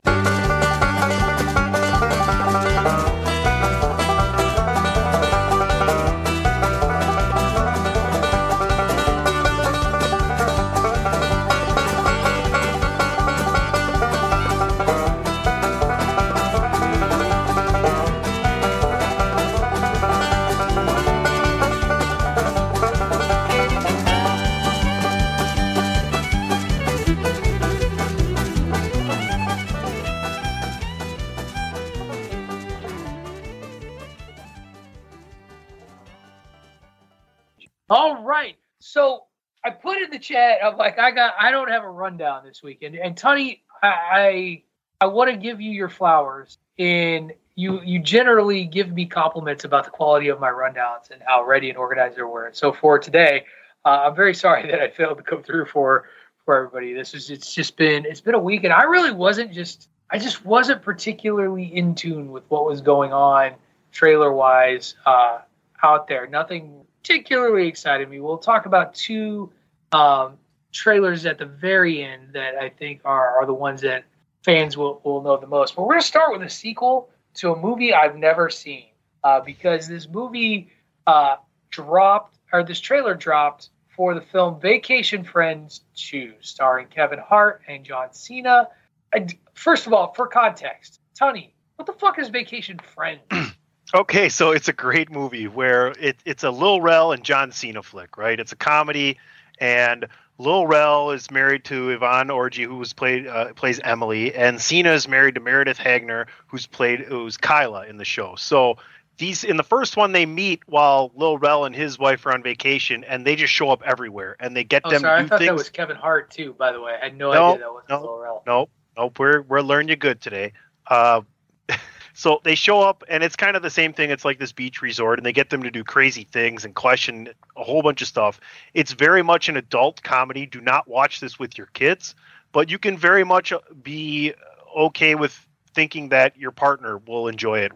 I'm like, I got, I don't have a rundown this weekend. And Tony, I, I, want to give you your flowers. And you, you generally give me compliments about the quality of my rundowns and how ready and organized they were. And so for today, uh, I'm very sorry (laughs) that I failed to come through for for everybody. This is, it's just been, it's been a week, and I really wasn't just, I just wasn't particularly in tune with what was going on trailer wise uh, out there. Nothing particularly excited me. We'll talk about two um, trailers at the very end that I think are, are the ones that fans will, will know the most. But we're going to start with a sequel to a movie I've never seen uh, because this movie uh, dropped, or this trailer dropped for the film Vacation Friends 2, starring Kevin Hart and John Cena. And first of all, for context, Tony, what the fuck is Vacation Friends? (clears throat) Okay, so it's a great movie where it, it's a Lil Rel and John Cena flick, right? It's a comedy, and Lil Rel is married to Yvonne Orji, who's played uh, plays Emily, and Cena is married to Meredith Hagner, who's played who's Kyla in the show. So these in the first one they meet while Lil Rel and his wife are on vacation, and they just show up everywhere, and they get Oh, them sorry, I thought things. that was Kevin Hart too. By the way, I had no, No, idea that was no, Lil Rel. Nope, nope. We're we're learning you good today. Uh, so they show up, and it's kind of the same thing. It's like this beach resort, and they get them to do crazy things and question a whole bunch of stuff. It's very much an adult comedy. Do not watch this with your kids, but you can very much uh, be okay with thinking that your partner will enjoy it.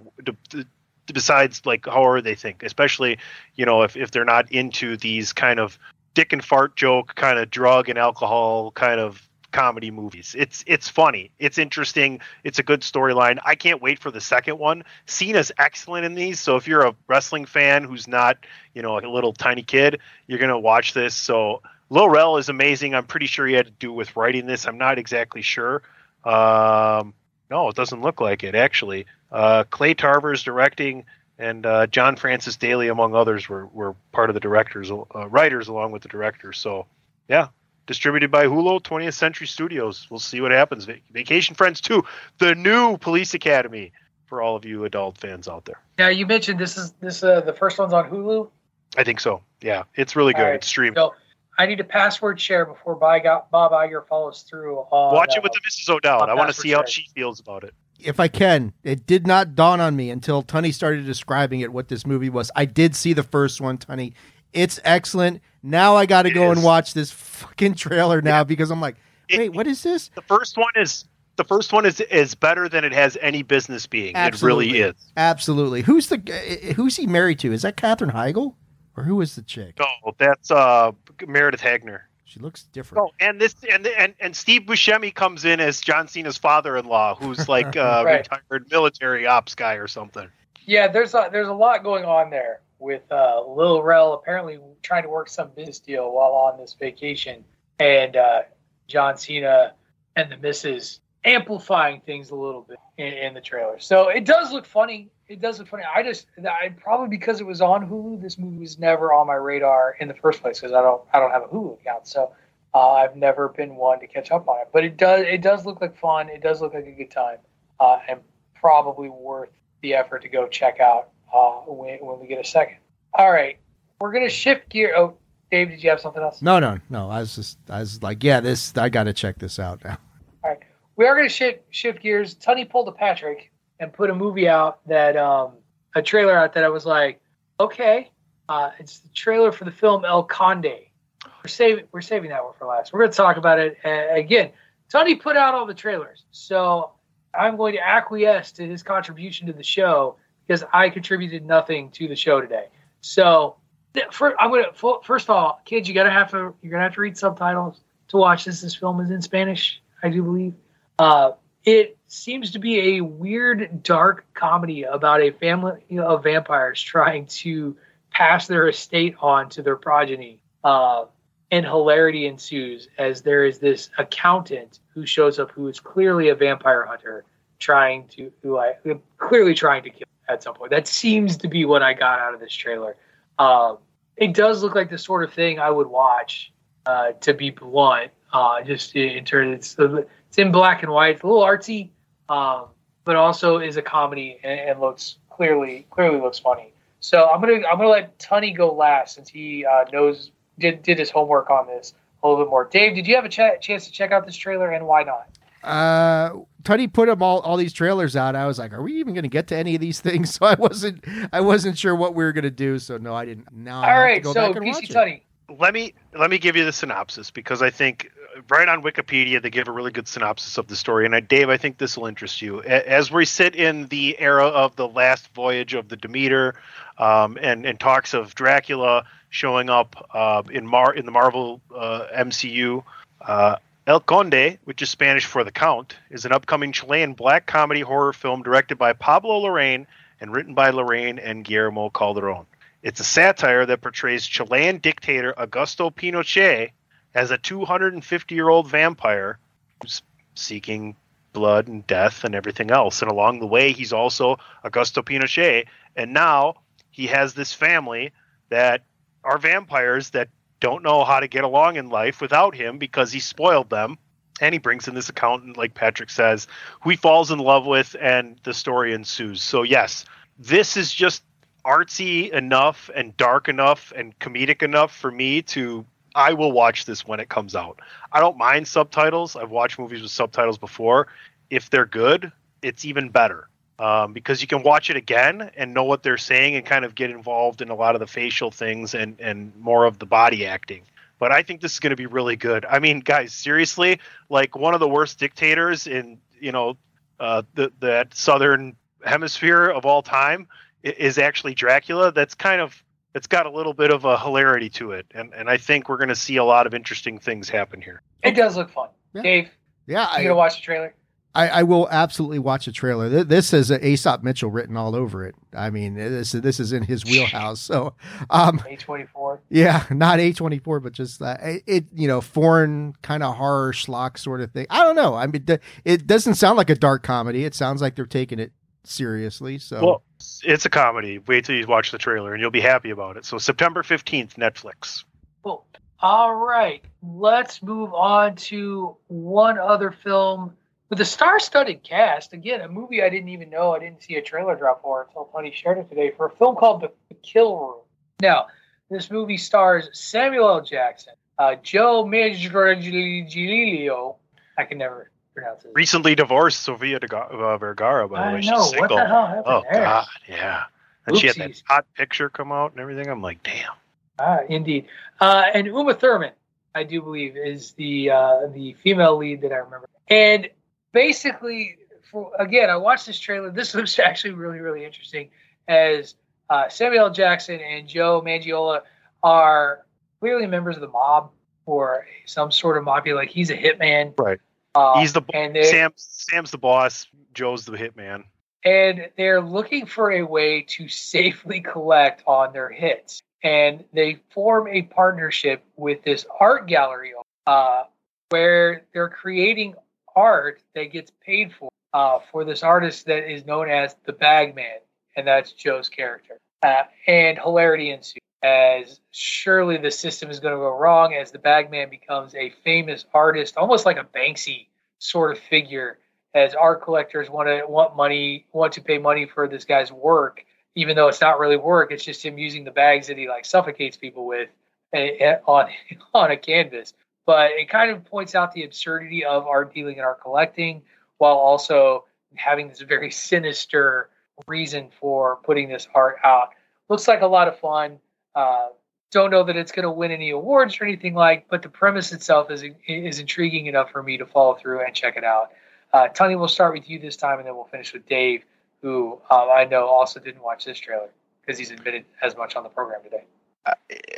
Besides, like, however they think, especially, you know, if, if they're not into these kind of dick and fart joke, kind of drug and alcohol kind of comedy movies. It's it's funny. It's interesting. It's a good storyline. I can't wait for the second one. Cena's excellent in these. So if you're a wrestling fan who's not, you know, a little tiny kid, you're gonna watch this. So Lil Rel is amazing. I'm pretty sure he had to do with writing this. I'm not exactly sure. Um, no, it doesn't look like it actually. Uh, Clay is directing, and uh, John Francis Daley, among others, were, were part of the directors, uh, writers, along with the directors. So, yeah, distributed by Hulu, 20th Century Studios. We'll see what happens. Vacation Friends 2, the new Police Academy for all of you adult fans out there. Now, you mentioned this is this uh, the first one's on Hulu. I think so. Yeah, it's really good. Right. It's streamed. So, I need a password share before Bob Iger follows through on. Watch it with the Mrs. O'Dowd. I want to see how she feels about it. If I can, it did not dawn on me until Tunney started describing it what this movie was. I did see the first one, Tunney. It's excellent. Now I got to go is. and watch this fucking trailer now yeah. because I'm like, wait, it, what is this? The first one is the first one is is better than it has any business being. Absolutely. It really is. Absolutely. Who's the who's he married to? Is that Katherine Heigl? Or who is the chick? Oh, that's uh, Meredith Hagner. She looks different. Oh, and this and and and Steve Buscemi comes in as John Cena's father-in-law, who's like (laughs) a right. retired military ops guy or something. Yeah, there's a there's a lot going on there with uh, Lil Rel apparently trying to work some business deal while on this vacation, and uh, John Cena and the missus amplifying things a little bit in, in the trailer. So it does look funny it does look funny. I just, I probably because it was on Hulu, this movie was never on my radar in the first place because I don't, I don't have a Hulu account, so uh, I've never been one to catch up on it. But it does, it does look like fun. It does look like a good time, uh, and probably worth the effort to go check out uh, when, when we get a second. All right, we're gonna shift gear. Oh, Dave, did you have something else? No, no, no. I was just, I was like, yeah, this, I got to check this out now. All right, we are gonna shift shift gears. Tony pulled a Patrick and put a movie out that um, a trailer out that I was like, okay, uh, it's the trailer for the film El Conde. We're saving we're saving that one for last. We're going to talk about it uh, again. Tony put out all the trailers, so I'm going to acquiesce to his contribution to the show because I contributed nothing to the show today. So, I'm to first of all, kids, you got to have to you're to have to read subtitles to watch this. This film is in Spanish, I do believe. Uh, it seems to be a weird, dark comedy about a family of vampires trying to pass their estate on to their progeny. Uh, and hilarity ensues as there is this accountant who shows up who is clearly a vampire hunter trying to who I clearly trying to kill at some point. That seems to be what I got out of this trailer. Um, it does look like the sort of thing I would watch. Uh, to be blunt, uh, just in terms, it's, it's in black and white. It's a little artsy um, but also is a comedy and, and, looks clearly clearly looks funny. So I'm gonna I'm gonna let Tunney go last since he uh, knows did did his homework on this a little bit more. Dave, did you have a ch- chance to check out this trailer and why not? Uh, Tony put them all all these trailers out. I was like, are we even going to get to any of these things? (laughs) So I wasn't I wasn't sure what we were going to do. So no, I didn't. Now all right, so PC Tunney. Let me let me give you the synopsis because I think right on Wikipedia, they give a really good synopsis of the story. And I, Dave, I think this will interest you. As we sit in the era of the last voyage of the Demeter, um, and, and talks of Dracula showing up uh, in Mar in the Marvel uh, MCU. Uh, El Conde, which is Spanish for the Count, is an upcoming Chilean black comedy horror film directed by Pablo Larraín and written by Larraín and Guillermo Calderon. It's a satire that portrays Chilean dictator Augusto Pinochet as a 250 year old vampire who's seeking blood and death and everything else. And along the way, he's also Augusto Pinochet. And now he has this family that are vampires that don't know how to get along in life without him because he spoiled them. And he brings in this accountant, like Patrick says, who he falls in love with, and the story ensues. So, yes, this is just artsy enough and dark enough and comedic enough for me to I will watch this when it comes out. I don't mind subtitles. I've watched movies with subtitles before. If they're good, it's even better um, because you can watch it again and know what they're saying and kind of get involved in a lot of the facial things and and more of the body acting. But I think this is going to be really good. I mean, guys, seriously, like one of the worst dictators in you know uh, the that southern hemisphere of all time is actually Dracula. That's kind of it's got a little bit of a hilarity to it, and and I think we're going to see a lot of interesting things happen here. It does look fun, Yeah. Dave. Yeah, you I- gonna watch the trailer? I, I will absolutely watch a trailer. Th- This has Aesop Mitchell written all over it. I mean, this this is in his wheelhouse. So, um, A twenty four. yeah, not A twenty four, but just uh, it, it, you know, foreign kind of horror schlock sort of thing. I don't know. I mean, it doesn't sound like a dark comedy. It sounds like they're taking it seriously. So, Well, it's a comedy. Wait till you watch the trailer, and you'll be happy about it. So September fifteenth, Netflix. Cool. All right, let's move on to one other film with a star-studded cast. Again, a movie I didn't even know. I didn't see a trailer drop for until Tony shared it today for a film called The, the Kill Room. Now, this movie stars Samuel L. Jackson, uh, Joe Manganiello. I can never pronounce it. Recently divorced Sofia uh, Vergara, by the I way. know. She's What the single. oh there? God, yeah. And she had that hot picture come out and everything. I'm like, damn. Ah, indeed. Uh, and Uma Thurman, I do believe, is the uh, the female lead that I remember. And basically, for, again, I watched this trailer. This (laughs) looks actually really, really interesting. As uh, Samuel. Jackson and Joe Mangiola are clearly members of the mob or some sort of mafia. Like he's a hitman. Right. Uh, He's the and Sam. Sam's the boss. Joe's the hitman. and they're looking for a way to safely collect on their hits. And they form a partnership with this art gallery uh, where they're creating art that gets paid for uh, for this artist that is known as the Bagman, and that's Joe's character. Uh, and hilarity ensues as surely the system is going to go wrong as the Bagman becomes a famous artist, almost like a Banksy sort of figure as art collectors want to want money want to pay money for this guy's work even though it's not really work it's just him using the bags that he like suffocates people with eh, eh, on (laughs) on a canvas but it kind of points out the absurdity of art dealing and art collecting while also having this very sinister reason for putting this art out looks like a lot of fun uh, don't know that it's going to win any awards or anything like but the premise itself is is intriguing enough for me to follow through and check it out uh, Tony, we'll start with you this time, and then we'll finish with Dave, who um, I know also didn't watch this trailer because he's admitted as much on the program today.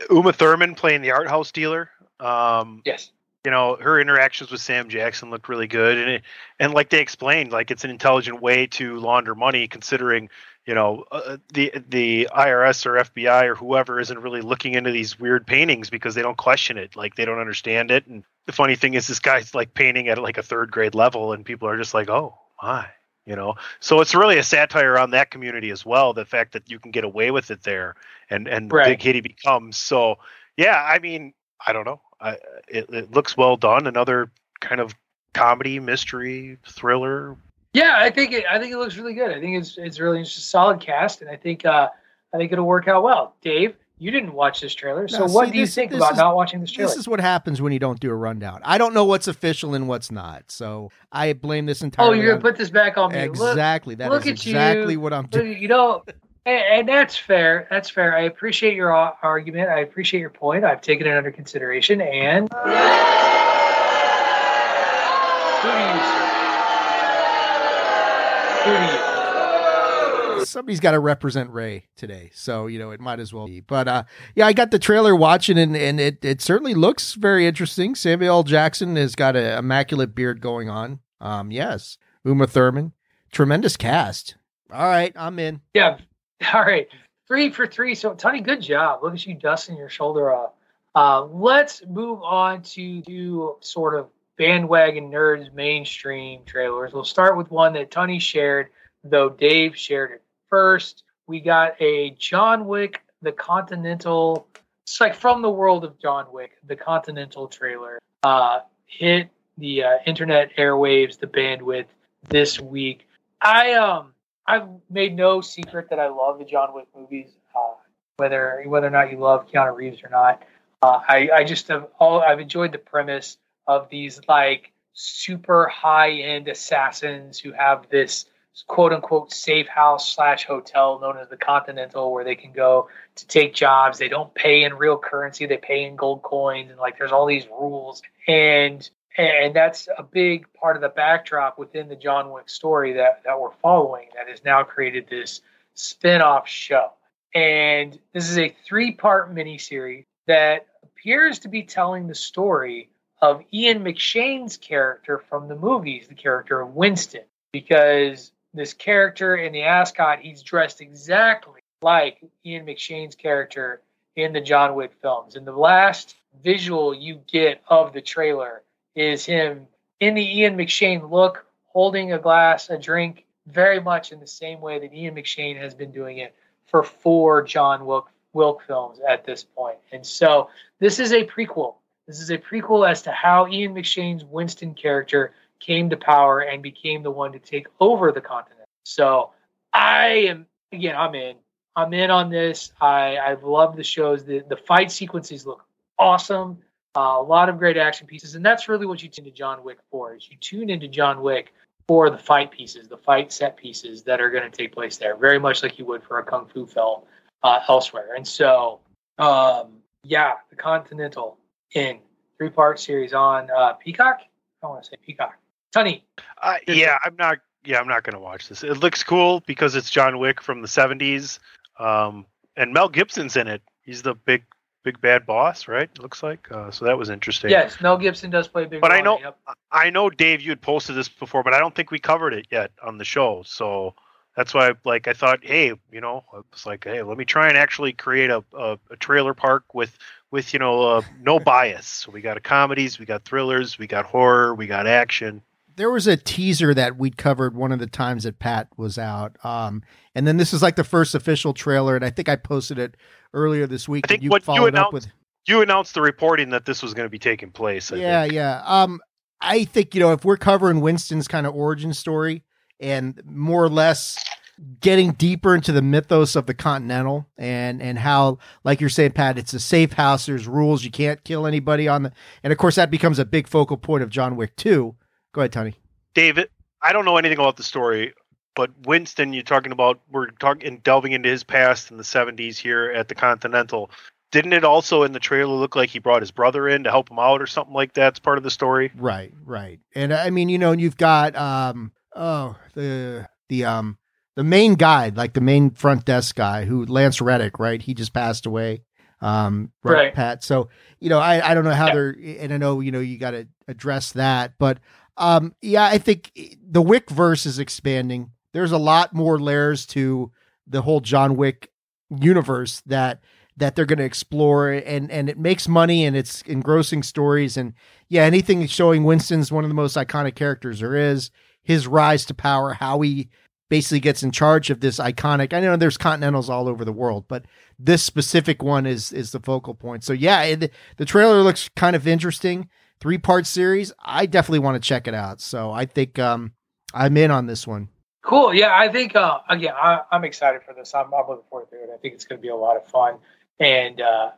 Uma Thurman playing the art house dealer. Um, yes. You know, her interactions with Sam Jackson looked really good, and it, and like they explained, like it's an intelligent way to launder money, considering you know uh, the the IRS or FBI or whoever isn't really looking into these weird paintings because they don't question it, like they don't understand it. And the funny thing is, this guy's like painting at like a third grade level, and people are just like, oh my, you know. So it's really a satire on that community as well. The fact that you can get away with it there, and and Right. big hit he becomes. So yeah, I mean, I don't know. I, it, it looks well done. Another kind of comedy, mystery, thriller. Yeah, I think it, I think it looks really good. I think it's it's really just a solid cast, and I think uh, I think it'll work out well. Dave, you didn't watch this trailer, so Now, what see, do you this- think this about is- not watching this trailer? This is what happens when you don't do a rundown. I don't know what's official and what's not, so I blame this entirely. oh, you're on- gonna put this back on me. Exactly. Look, That look is at exactly you. what I'm doing. You know, and, and that's fair. That's fair. I appreciate your argument. I appreciate your point. I've taken it under consideration. And who do you. Who do you? Somebody's got to represent Ray today, so you know it might as well be. But uh, yeah, I got the trailer watching, and, and it it certainly looks very interesting. Samuel L. Jackson has got an immaculate beard going on. Um, yes, Uma Thurman, tremendous cast. All right, I'm in. Yeah. (laughs) All right. Three for three. So, Tony, good job. Look at you dusting your shoulder off. Uh, let's move on to do sort of bandwagon nerds mainstream trailers. We'll start with one that Tony shared, though Dave shared it first. We got a John Wick, the Continental. It's like from the world of John Wick, the Continental trailer. Uh, hit the uh, internet airwaves, the bandwidth this week. I um I've made no secret that I love the John Wick movies, uh, whether whether or not you love Keanu Reeves or not. Uh, I I just have all I've enjoyed the premise of these like super high end assassins who have this quote unquote safe house slash hotel known as the Continental where they can go to take jobs. They don't pay in real currency, they pay in gold coins and like there's all these rules. And and that's a big part of the backdrop within the John Wick story that, that we're following that has now created this spin-off show. And this is a three-part miniseries that appears to be telling the story of Ian McShane's character from the movies, the character of Winston, because this character in the ascot, he's dressed exactly like Ian McShane's character in the John Wick films. And the last visual you get of the trailer is him in the Ian McShane look, holding a glass, a drink, very much in the same way that Ian McShane has been doing it for four John Wick, Wilk films at this point. And so this is a prequel. This is a prequel as to how Ian McShane's Winston character came to power and became the one to take over the continent. So I am again, I'm in. I'm in on this. I I love the shows. The the fight sequences look awesome. Uh, a lot of great action pieces, and that's really what you tune to John Wick for. Is you tune into John Wick for the fight pieces, the fight set pieces that are going to take place there, very much like you would for a kung fu film uh, elsewhere. And so, um, yeah, the Continental in three part series on uh, Peacock. I want to say Peacock. Tunney. Uh, yeah, I'm not. Yeah, I'm not going to watch this. It looks cool because it's John Wick from the '70s, um, and Mel Gibson's in it. He's the big, big bad boss, right? It looks like. Uh, so that was interesting. Yes, Mel Gibson does play big. But role I know, yep. I know, Dave, you had posted this before, but I don't think we covered it yet on the show. So that's why, like, I thought, hey, you know, I was like, hey, let me try and actually create a, a, a trailer park with with you know uh, no (laughs) bias. So we got comedies, we got thrillers, we got horror, we got action. There was a teaser that we'd covered one of the times that Pat was out. Um, and then this is like the first official trailer, and I think I posted it earlier this week. I think you what you announced, up with you announced the reporting that this was going to be taking place. I yeah, think. yeah. Um, I think you know if we're covering Winston's kind of origin story and more or less getting deeper into the mythos of the Continental and and how, like you're saying, Pat, it's a safe house. There's rules. You can't kill anybody on the, and of course that becomes a big focal point of John Wick 2. Go ahead, Tony. David, I don't know anything about the story, but Winston, you're talking about we're talking delving into his past in the 70s here at the Continental. Didn't it also in the trailer look like he brought his brother in to help him out or something like that? It's part of the story. Right, right. And I mean, you know, you've got um oh the the um the main guy, like the main front desk guy who Lance Reddick, right? He just passed away. Um Right. Pat. So, you know, I I don't know how Yeah. they're and I know, you know, you got to address that, but um yeah, I think the Wick verse is expanding. There's a lot more layers to the whole John Wick universe that that they're going to explore and and it makes money and it's engrossing stories and yeah anything showing winston's one of the most iconic characters there is his rise to power how he basically gets in charge of this iconic i know there's continentals all over the world but this specific one is is the focal point. So yeah it, the trailer looks kind of interesting. Three part series i definitely want to check it out. So i think um i'm in on this one Cool. Yeah, I think uh, again, I, I'm excited for this. I'm, I'm looking forward to it. I think it's going to be a lot of fun, and uh,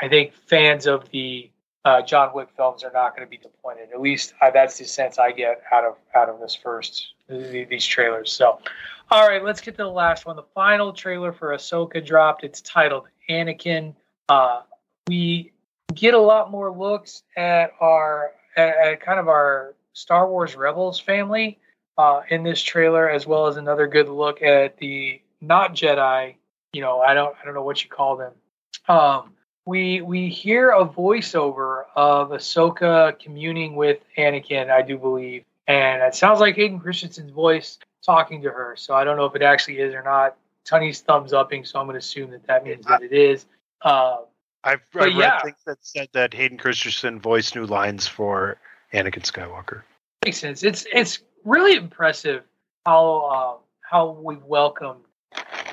I think fans of the uh, John Wick films are not going to be disappointed. At least uh, that's the sense I get out of out of this first these trailers. So, all right, let's get to the last one. The final trailer for Ahsoka dropped. It's titled Anakin. Uh, we get a lot more looks at our at, at kind of our Star Wars Rebels family uh, in this trailer, as well as another good look at the not Jedi. You know, I don't I don't know what you call them. Um, we we hear a voiceover of Ahsoka communing with Anakin, I do believe, and it sounds like Hayden Christensen's voice talking to her. So I don't know if it actually is or not. Tony's thumbs upping, so I'm going to assume that that means that it is. Uh, I've, I've read yeah. things that said that Hayden Christensen voiced new lines for Anakin Skywalker. makes sense. It's it's really impressive how um, how we welcome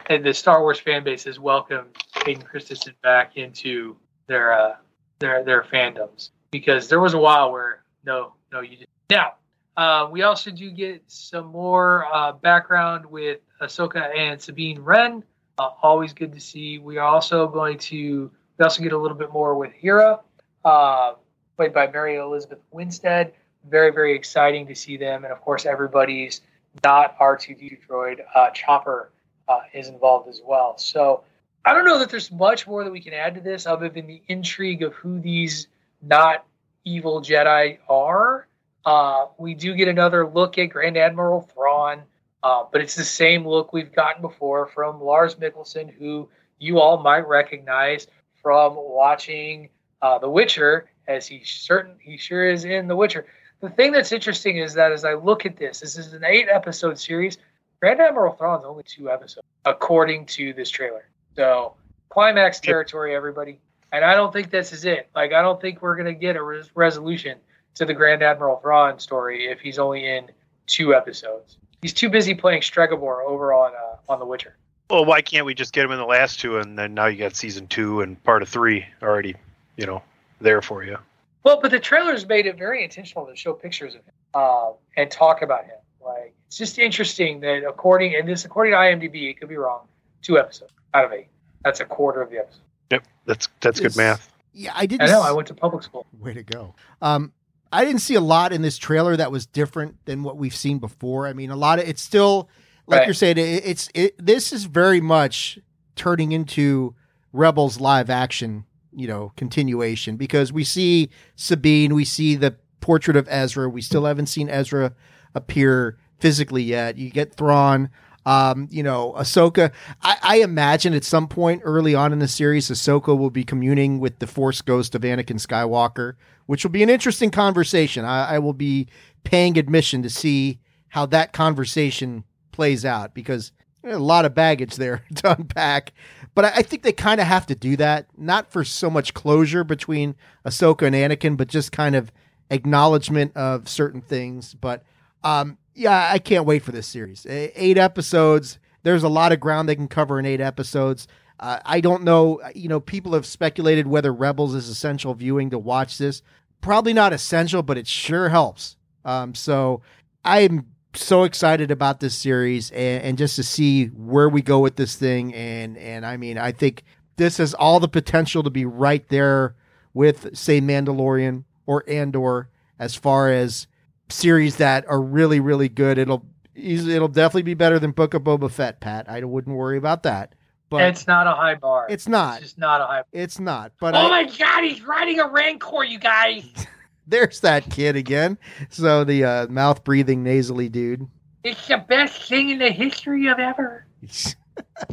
and the Star Wars fan base has welcomed Hayden Christensen back into their uh, their their fandoms because there was a while where no no you didn't. Now uh, we also do get some more uh, background with Ahsoka and Sabine Wren. Uh, always good to see. We are also going to We also get a little bit more with Hera, uh, played by Mary Elizabeth Winstead. Very, very exciting to see them. And of course, everybody's not R2D2 droid, uh, Chopper, uh, is involved as well. So I don't know that there's much more that we can add to this other than the intrigue of who these not evil Jedi are. Uh, we do get another look at Grand Admiral Thrawn, uh, but it's the same look we've gotten before from Lars Mikkelsen, who you all might recognize from watching uh, The Witcher, as he certain he sure is in The Witcher. The thing that's interesting is that as I look at this, this is an eight episode series. Grand Admiral Thrawn's only two episodes, according to this trailer. So climax territory, everybody. And I don't think this is it. Like I don't think we're gonna get a res- resolution to the Grand Admiral Thrawn story if he's only in two episodes. He's too busy playing Stregobor over on uh, on The Witcher. Well, why can't we just get him in the last two, and then now you got season two and part of three already, you know, there for you. Well, but the trailers made it very intentional to show pictures of him uh, and talk about him. Like it's just interesting that according and this according to IMDb, it could be wrong. Two episodes out of eight. That's a quarter of the episode. Yep, that's that's good math. Yeah, I didn't. I know. s- I went to public school. Way to go. Um, I didn't see a lot in this trailer that was different than what we've seen before. I mean, a lot of it's still like Right. you're saying. It, it's it. This is very much turning into Rebels live action. You know, continuation because we see Sabine, we see the portrait of Ezra. We still haven't seen Ezra appear physically yet. You get Thrawn. Um, you know, Ahsoka. I, I imagine at some point early on in the series, Ahsoka will be communing with the Force ghost of Anakin Skywalker, which will be an interesting conversation. I, I will be paying admission to see how that conversation plays out because a lot of baggage there (laughs) to unpack. But I, think they kind of have to do that, not for so much closure between Ahsoka and Anakin, but just kind of acknowledgement of certain things. But um, yeah, I can't wait for this series. Eight episodes. There's a lot of ground they can cover in eight episodes. Uh, I don't know. You know, people have speculated whether Rebels is essential viewing to watch this. Probably not essential, but it sure helps. Um, so I'm so excited about this series and, and just to see where we go with this thing. And and I mean, I think this has all the potential to be right there with, say, Mandalorian or Andor as far as series that are really really good. It'll it'll definitely be better than Book of Boba Fett, Pat. I wouldn't worry about that. But it's not a high bar. it's not. It's just not a high. Bar. It's not. But oh I- my god, he's riding a rancor, you guys. (laughs) there's that kid again. So the uh, mouth breathing nasally dude. It's the best thing in the history of ever. What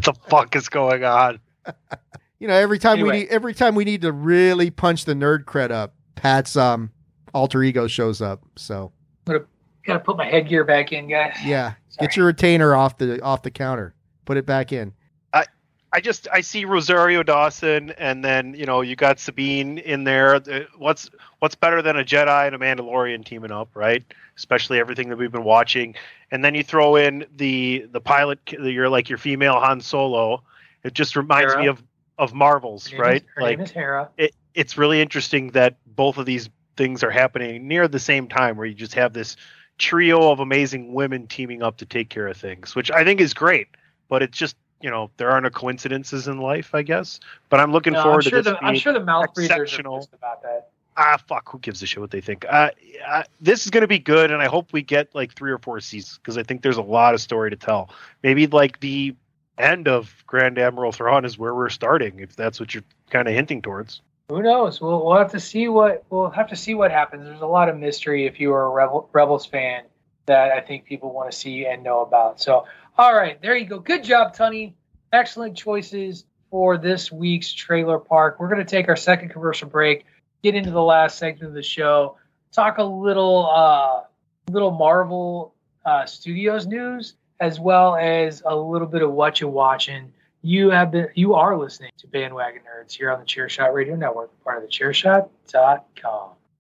the fuck is going on? (laughs) You know, every time we need every time we need to really punch the nerd cred up, Pat's um alter ego shows up. So Gotta put my headgear back in, guys. yeah, get your retainer off the off the counter. Put it back in. I just I see Rosario Dawson, and then you know you got Sabine in there. Uh, What's what's better than a Jedi and a Mandalorian teaming up, right? Especially everything that we've been watching, and then you throw in the the pilot, you're like your female Han Solo. It just reminds Hera. me of of Marvels, Her right? is- her like name is Hera. it, it's really interesting that both of these things are happening near the same time, where you just have this trio of amazing women teaming up to take care of things, which I think is great. But it's just you know there aren't no coincidences in life, I guess. But I'm looking No, forward I'm sure to this. the I'm sure the mouth breathers are about that. Ah, fuck. Who gives a shit what they think? Uh, uh, this is going to be good, and I hope we get like three or four seasons because I think there's a lot of story to tell. Maybe like the end of Grand Admiral Thrawn is where we're starting, if that's what you're kind of hinting towards. Who knows? We'll we'll have to see what we'll have to see what happens. There's a lot of mystery if you are a Rebel, Rebels fan that I think people want to see and know about. So, all right, there you go. Good job, Tunney. Excellent choices for this week's trailer park. We're going to take our second commercial break, get into the last segment of the show, talk a little uh, little Marvel uh, Studios news, as well as a little bit of what you're watching. You have been you are listening to Bandwagon Nerds here on the Chairshot Radio Network, part of the Chairshot.com.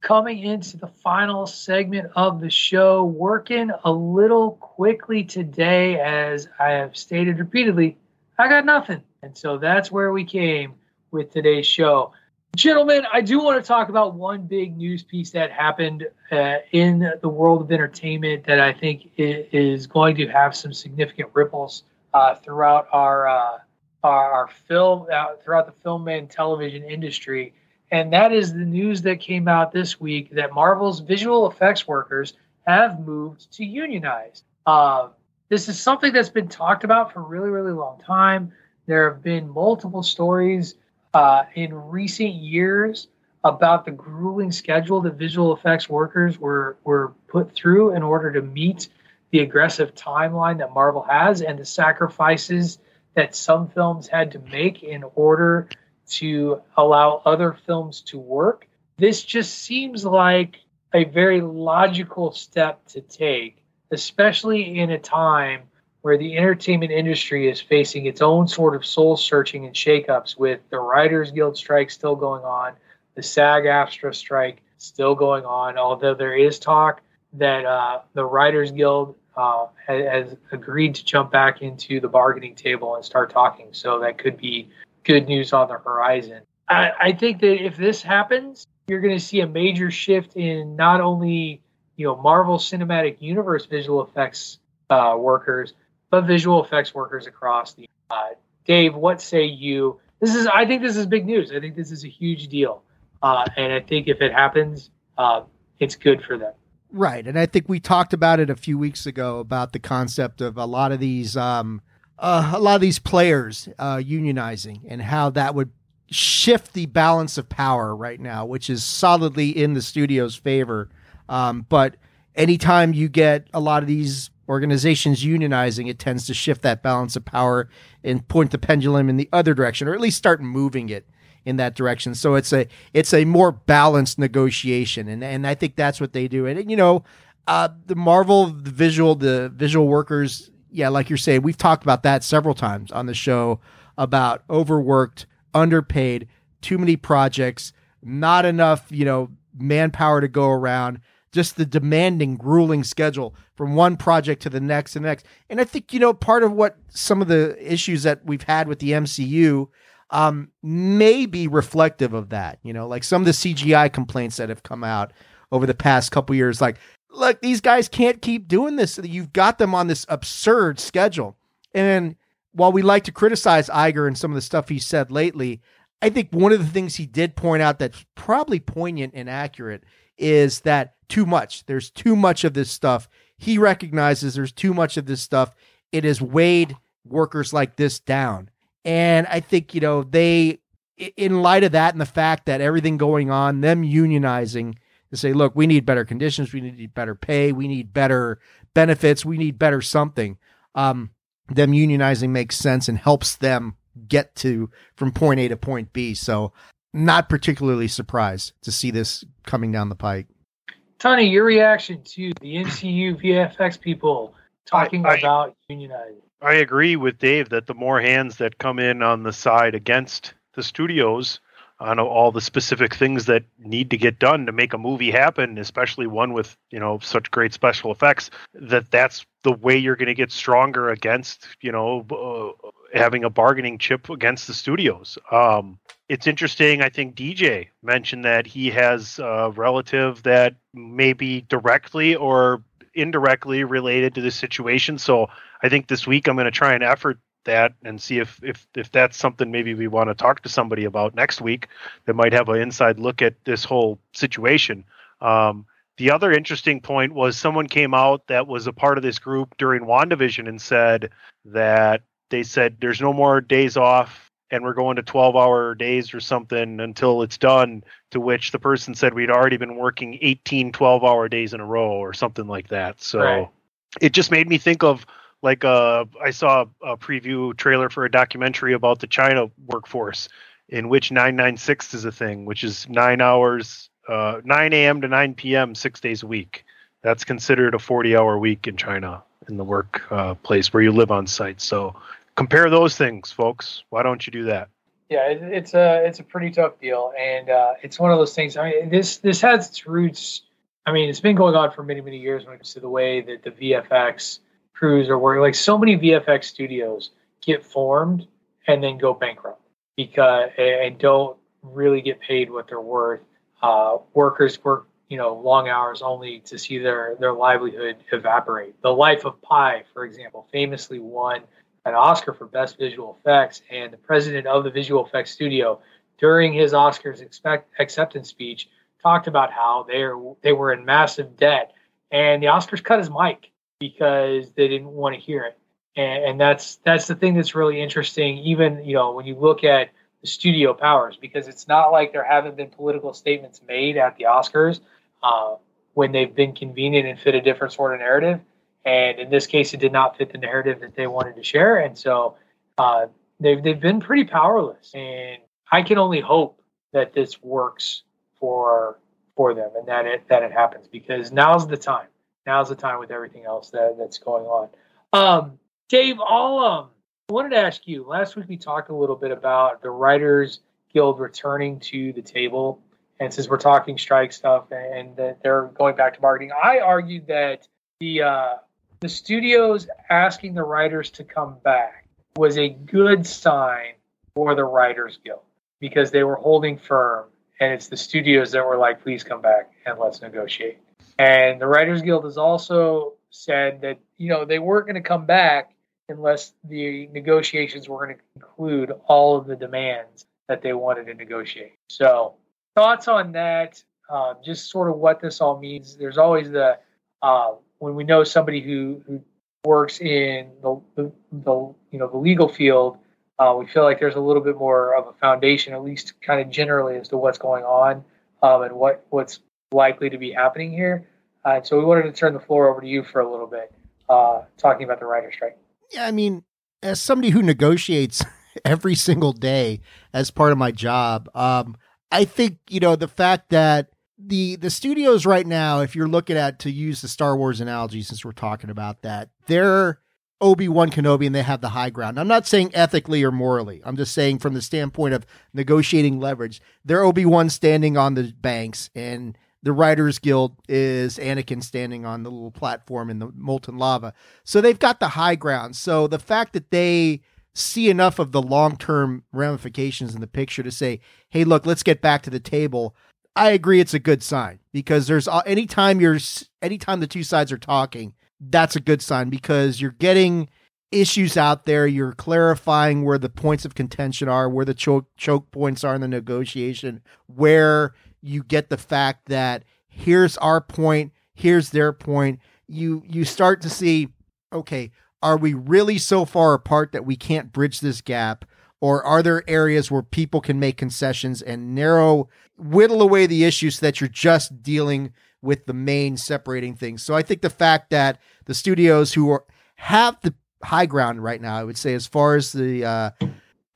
coming into the final segment of the show, working a little quickly today, as I have stated repeatedly, I got nothing. And so that's where we came with today's show. Gentlemen, I do want to talk about one big news piece that happened uh, in the world of entertainment that I think is going to have some significant ripples uh, throughout our, uh, our, our film, uh, throughout the film and television industry and that is the news that came out this week that Marvel's visual effects workers have moved to unionize. Uh, this is something that's been talked about for a really, really long time. There have been multiple stories uh, in recent years about the grueling schedule that visual effects workers were were put through in order to meet the aggressive timeline that Marvel has and the sacrifices that some films had to make in order to allow other films to work. This just seems like a very logical step to take, especially in a time where the entertainment industry is facing its own sort of soul searching and shakeups with the Writers Guild strike still going on, the SAG AFTRA strike still going on, although there is talk that uh, the Writers Guild uh, has agreed to jump back into the bargaining table and start talking. So that could be good news on the horizon. I, I think that if this happens, you're going to see a major shift in not only you know Marvel Cinematic Universe visual effects uh, workers, but visual effects workers across the. Uh, Dave, what say you? This is I think this is big news. I think this is a huge deal, uh, and I think if it happens, uh, it's good for them. Right, and I think we talked about it a few weeks ago about the concept of a lot of these um, uh, a lot of these players uh, unionizing and how that would shift the balance of power right now, which is solidly in the studio's favor. Um, but anytime you get a lot of these organizations unionizing, it tends to shift that balance of power and point the pendulum in the other direction, or at least start moving it in that direction. So it's a it's a more balanced negotiation, and and I think that's what they do. And you know, uh, the Marvel, the visual, the visual workers yeah, like you're saying, we've talked about that several times on the show about overworked, underpaid, too many projects, not enough, you know, manpower to go around, just the demanding, grueling schedule from one project to the next and next. And I think, you know, part of what some of the issues that we've had with the MCU um, may be reflective of that. You know, like some of the CGI complaints that have come out over the past couple years, like look, these guys can't keep doing this. You've got them on this absurd schedule. And while we like to criticize Iger and some of the stuff he said lately, I think one of the things he did point out that's probably poignant and accurate is that too much. There's too much of this stuff. He recognizes there's too much of this stuff. It has weighed workers like this down. And I think, you know, they, in light of that and the fact that everything going on, them unionizing, to say, look, we need better conditions, we need better pay, we need better benefits, we need better something. Um, them unionizing makes sense and helps them get to from point A to point B. So, not particularly surprised to see this coming down the pike. Tony, your reaction to the MCU VFX people talking I, I, about unionizing? I agree with Dave that the more hands that come in on the side against the studios, on all the specific things that need to get done to make a movie happen especially one with you know such great special effects that that's the way you're going to get stronger against you know uh, having a bargaining chip against the studios. Um, it's interesting i think dj mentioned that he has a relative that may be directly or indirectly related to this situation. So i think this week i'm going to try and effort that and see if if if that's something maybe we want to talk to somebody about next week that might have an inside look at this whole situation. Um, the other interesting point was someone came out that was a part of this group during WandaVision and said that they said there's no more days off and we're going to 12 hour days or something until it's done to which the person said we'd already been working 18 12 hour days in a row or something like that so right. it just made me think of like uh, I saw a preview trailer for a documentary about the China workforce, in which 996 is a thing, which is nine hours, uh, 9 a.m. to 9 p.m. six days a week. That's considered a 40-hour week in China in the work uh, place where you live on site. So compare those things, folks. Why don't you do that? Yeah, it, it's a it's a pretty tough deal, and uh, it's one of those things. I mean, this this has its roots. I mean, it's been going on for many many years when it comes to the way that the VFX crews are working. Like so many VFX studios get formed and then go bankrupt because and don't really get paid what they're worth. Uh, workers work you know long hours only to see their their livelihood evaporate. The Life of Pi, for example, famously won an Oscar for Best Visual Effects, and the president of the visual effects studio, during his Oscars expect, acceptance speech, talked about how they are, they were in massive debt, and the Oscars cut his mic because they didn't want to hear it. And, and that's that's the thing that's really interesting. Even you know when you look at the studio powers, because it's not like there haven't been political statements made at the Oscars uh, when they've been convenient and fit a different sort of narrative and in this case, it did not fit the narrative that they wanted to share. And so uh, they've they've been pretty powerless. And I can only hope that this works for for them and that it that it happens because now's the time. Now's the time with everything else that, that's going on. Um, Dave, I'll um, I wanted to ask you. Last week we talked a little bit about the Writers Guild returning to the table, and since we're talking strike stuff and that they're going back to marketing, I argued that the uh, the studios asking the writers to come back was a good sign for the Writers Guild because they were holding firm, and it's the studios that were like, please come back and let's negotiate. And the Writers Guild has also said that, you know, they weren't going to come back unless the negotiations were going to include all of the demands that they wanted to negotiate. So, thoughts on that? Uh, just sort of what this all means. There's always the uh, when we know somebody who, who works in the, the, the you know the legal field, uh, we feel like there's a little bit more of a foundation, at least kind of generally, as to what's going on um, and what what's likely to be happening here. Uh, so we wanted to turn the floor over to you for a little bit, uh, talking about the writer strike. Yeah, I mean, as somebody who negotiates (laughs) every single day as part of my job, um, I think you know the fact that the the studios right now, if you're looking at to use the Star Wars analogy, since we're talking about that, they're Obi Wan Kenobi and they have the high ground. I'm not saying ethically or morally. I'm just saying from the standpoint of negotiating leverage. They're Obi Wan standing on the banks, and the Writers Guild is Anakin standing on the little platform in the molten lava. So they've got the high ground. So the fact that they see enough of the long term ramifications in the picture to say, hey, look, let's get back to the table. I agree it's a good sign because there's uh, anytime you're anytime the two sides are talking, that's a good sign because you're getting issues out there, you're clarifying where the points of contention are, where the choke choke points are in the negotiation, where you get the fact that here's our point, here's their point. You you start to see okay, are we really so far apart that we can't bridge this gap? Or are there areas where people can make concessions and narrow, whittle away the issues so that you're just dealing with the main separating things? So I think the fact that the studios who are, have the high ground right now, I would say, as far as the uh,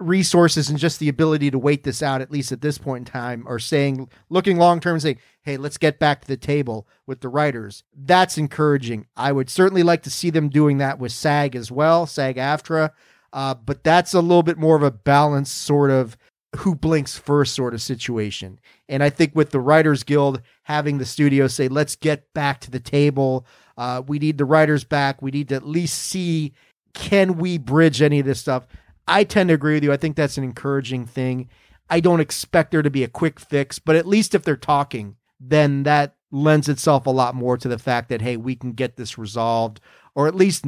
resources and just the ability to wait this out, at least at this point in time, are saying, looking long term, saying, hey, let's get back to the table with the writers. That's encouraging. I would certainly like to see them doing that with SAG as well, SAG AFTRA. Uh, but that's a little bit more of a balanced sort of who blinks first sort of situation. And I think with the Writers Guild having the studio say, let's get back to the table, uh, we need the writers back. We need to at least see can we bridge any of this stuff. I tend to agree with you. I think that's an encouraging thing. I don't expect there to be a quick fix, but at least if they're talking, then that lends itself a lot more to the fact that, hey, we can get this resolved, or at least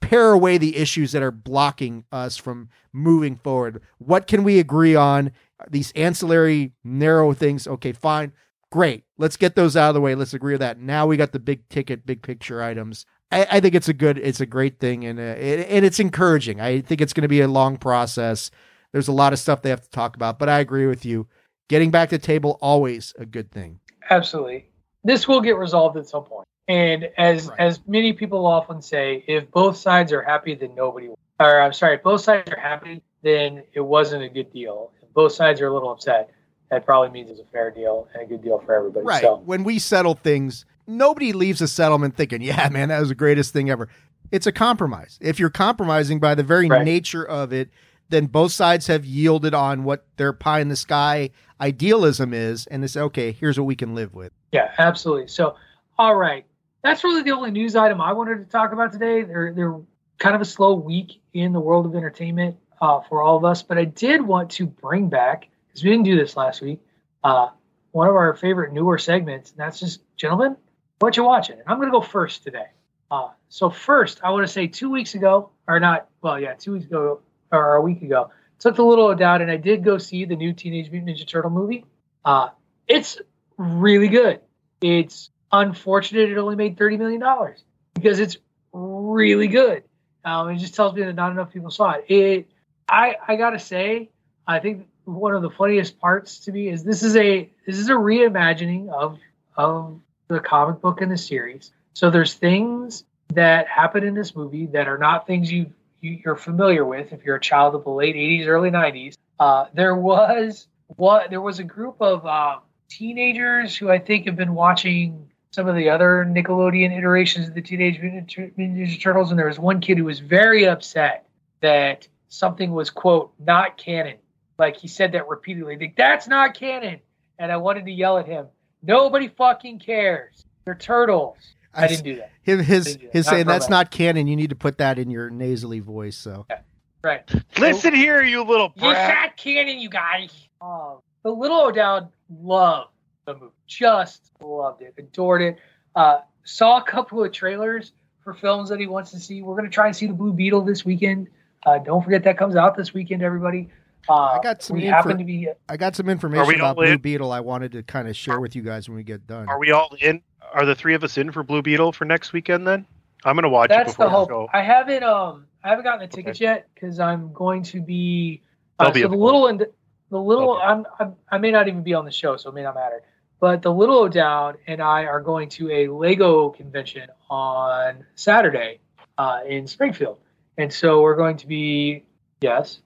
pare away the issues that are blocking us from moving forward. What can we agree on? These ancillary, narrow things. Okay, fine. Great. Let's get those out of the way. Let's agree with that. Now we got the big ticket, big picture items. I, I think it's a good, it's a great thing, and uh, it, and it's encouraging. I think it's going to be a long process. There's a lot of stuff they have to talk about, but I agree with you. Getting back to table always a good thing. Absolutely. This will get resolved at some point. And as right. as many people often say, if both sides are happy, then nobody. Or I'm sorry, if both sides are happy, then it wasn't a good deal. If both sides are a little upset, that probably means it's a fair deal and a good deal for everybody. Right. So. When we settle things, nobody leaves a settlement thinking, "Yeah, man, that was the greatest thing ever." It's a compromise. If you're compromising by the very right. nature of it, then both sides have yielded on what their pie in the sky idealism is, and they say, okay, here's what we can live with. Yeah, absolutely. So, all right, that's really the only news item I wanted to talk about today. They're they're kind of a slow week in the world of entertainment uh, for all of us, but I did want to bring back because we didn't do this last week. Uh, one of our favorite newer segments, and that's just, gentlemen, what you watching? I'm going to go first today. Uh, so first, I want to say two weeks ago, or not, well, yeah, two weeks ago or a week ago, took the little O'Dowd, and I did go see the new Teenage Mutant Ninja Turtle movie. Uh, it's really good. It's unfortunate it only made thirty million dollars because it's really good. Um, it just tells me that not enough people saw it. It, I, I gotta say, I think one of the funniest parts to me is this is a this is a reimagining of of the comic book in the series. So there's things that happen in this movie that are not things you, you are familiar with if you're a child of the late 80s, early 90s. Uh, there was what there was a group of uh, teenagers who I think have been watching some of the other Nickelodeon iterations of the Teenage Mutant Ninja Turtles, and there was one kid who was very upset that something was quote not canon. Like he said that repeatedly. Like, That's not canon. And I wanted to yell at him. Nobody fucking cares. They're turtles. I, I didn't do that. His his, his saying that's not canon. You need to put that in your nasally voice. So yeah. right. Listen so, here, you little brat. You not canon, you guys. Oh, the little O'Dowd loved the movie. Just loved it. Adored it. Uh, saw a couple of trailers for films that he wants to see. We're gonna try and see the Blue Beetle this weekend. Uh, don't forget that comes out this weekend, everybody. Uh, I got some. We info- happen to be. I got some information about Blue in? Beetle. I wanted to kind of share with you guys when we get done. Are we all in? Are the three of us in for Blue Beetle for next weekend? Then I'm going to watch That's it before the hope. Go. I haven't. Um, I haven't gotten the tickets okay. yet because I'm going to be. Uh, be so the little and the little. I'm, I'm. I may not even be on the show, so it may not matter. But the little O'Dowd and I are going to a Lego convention on Saturday uh, in Springfield, and so we're going to be. Yes.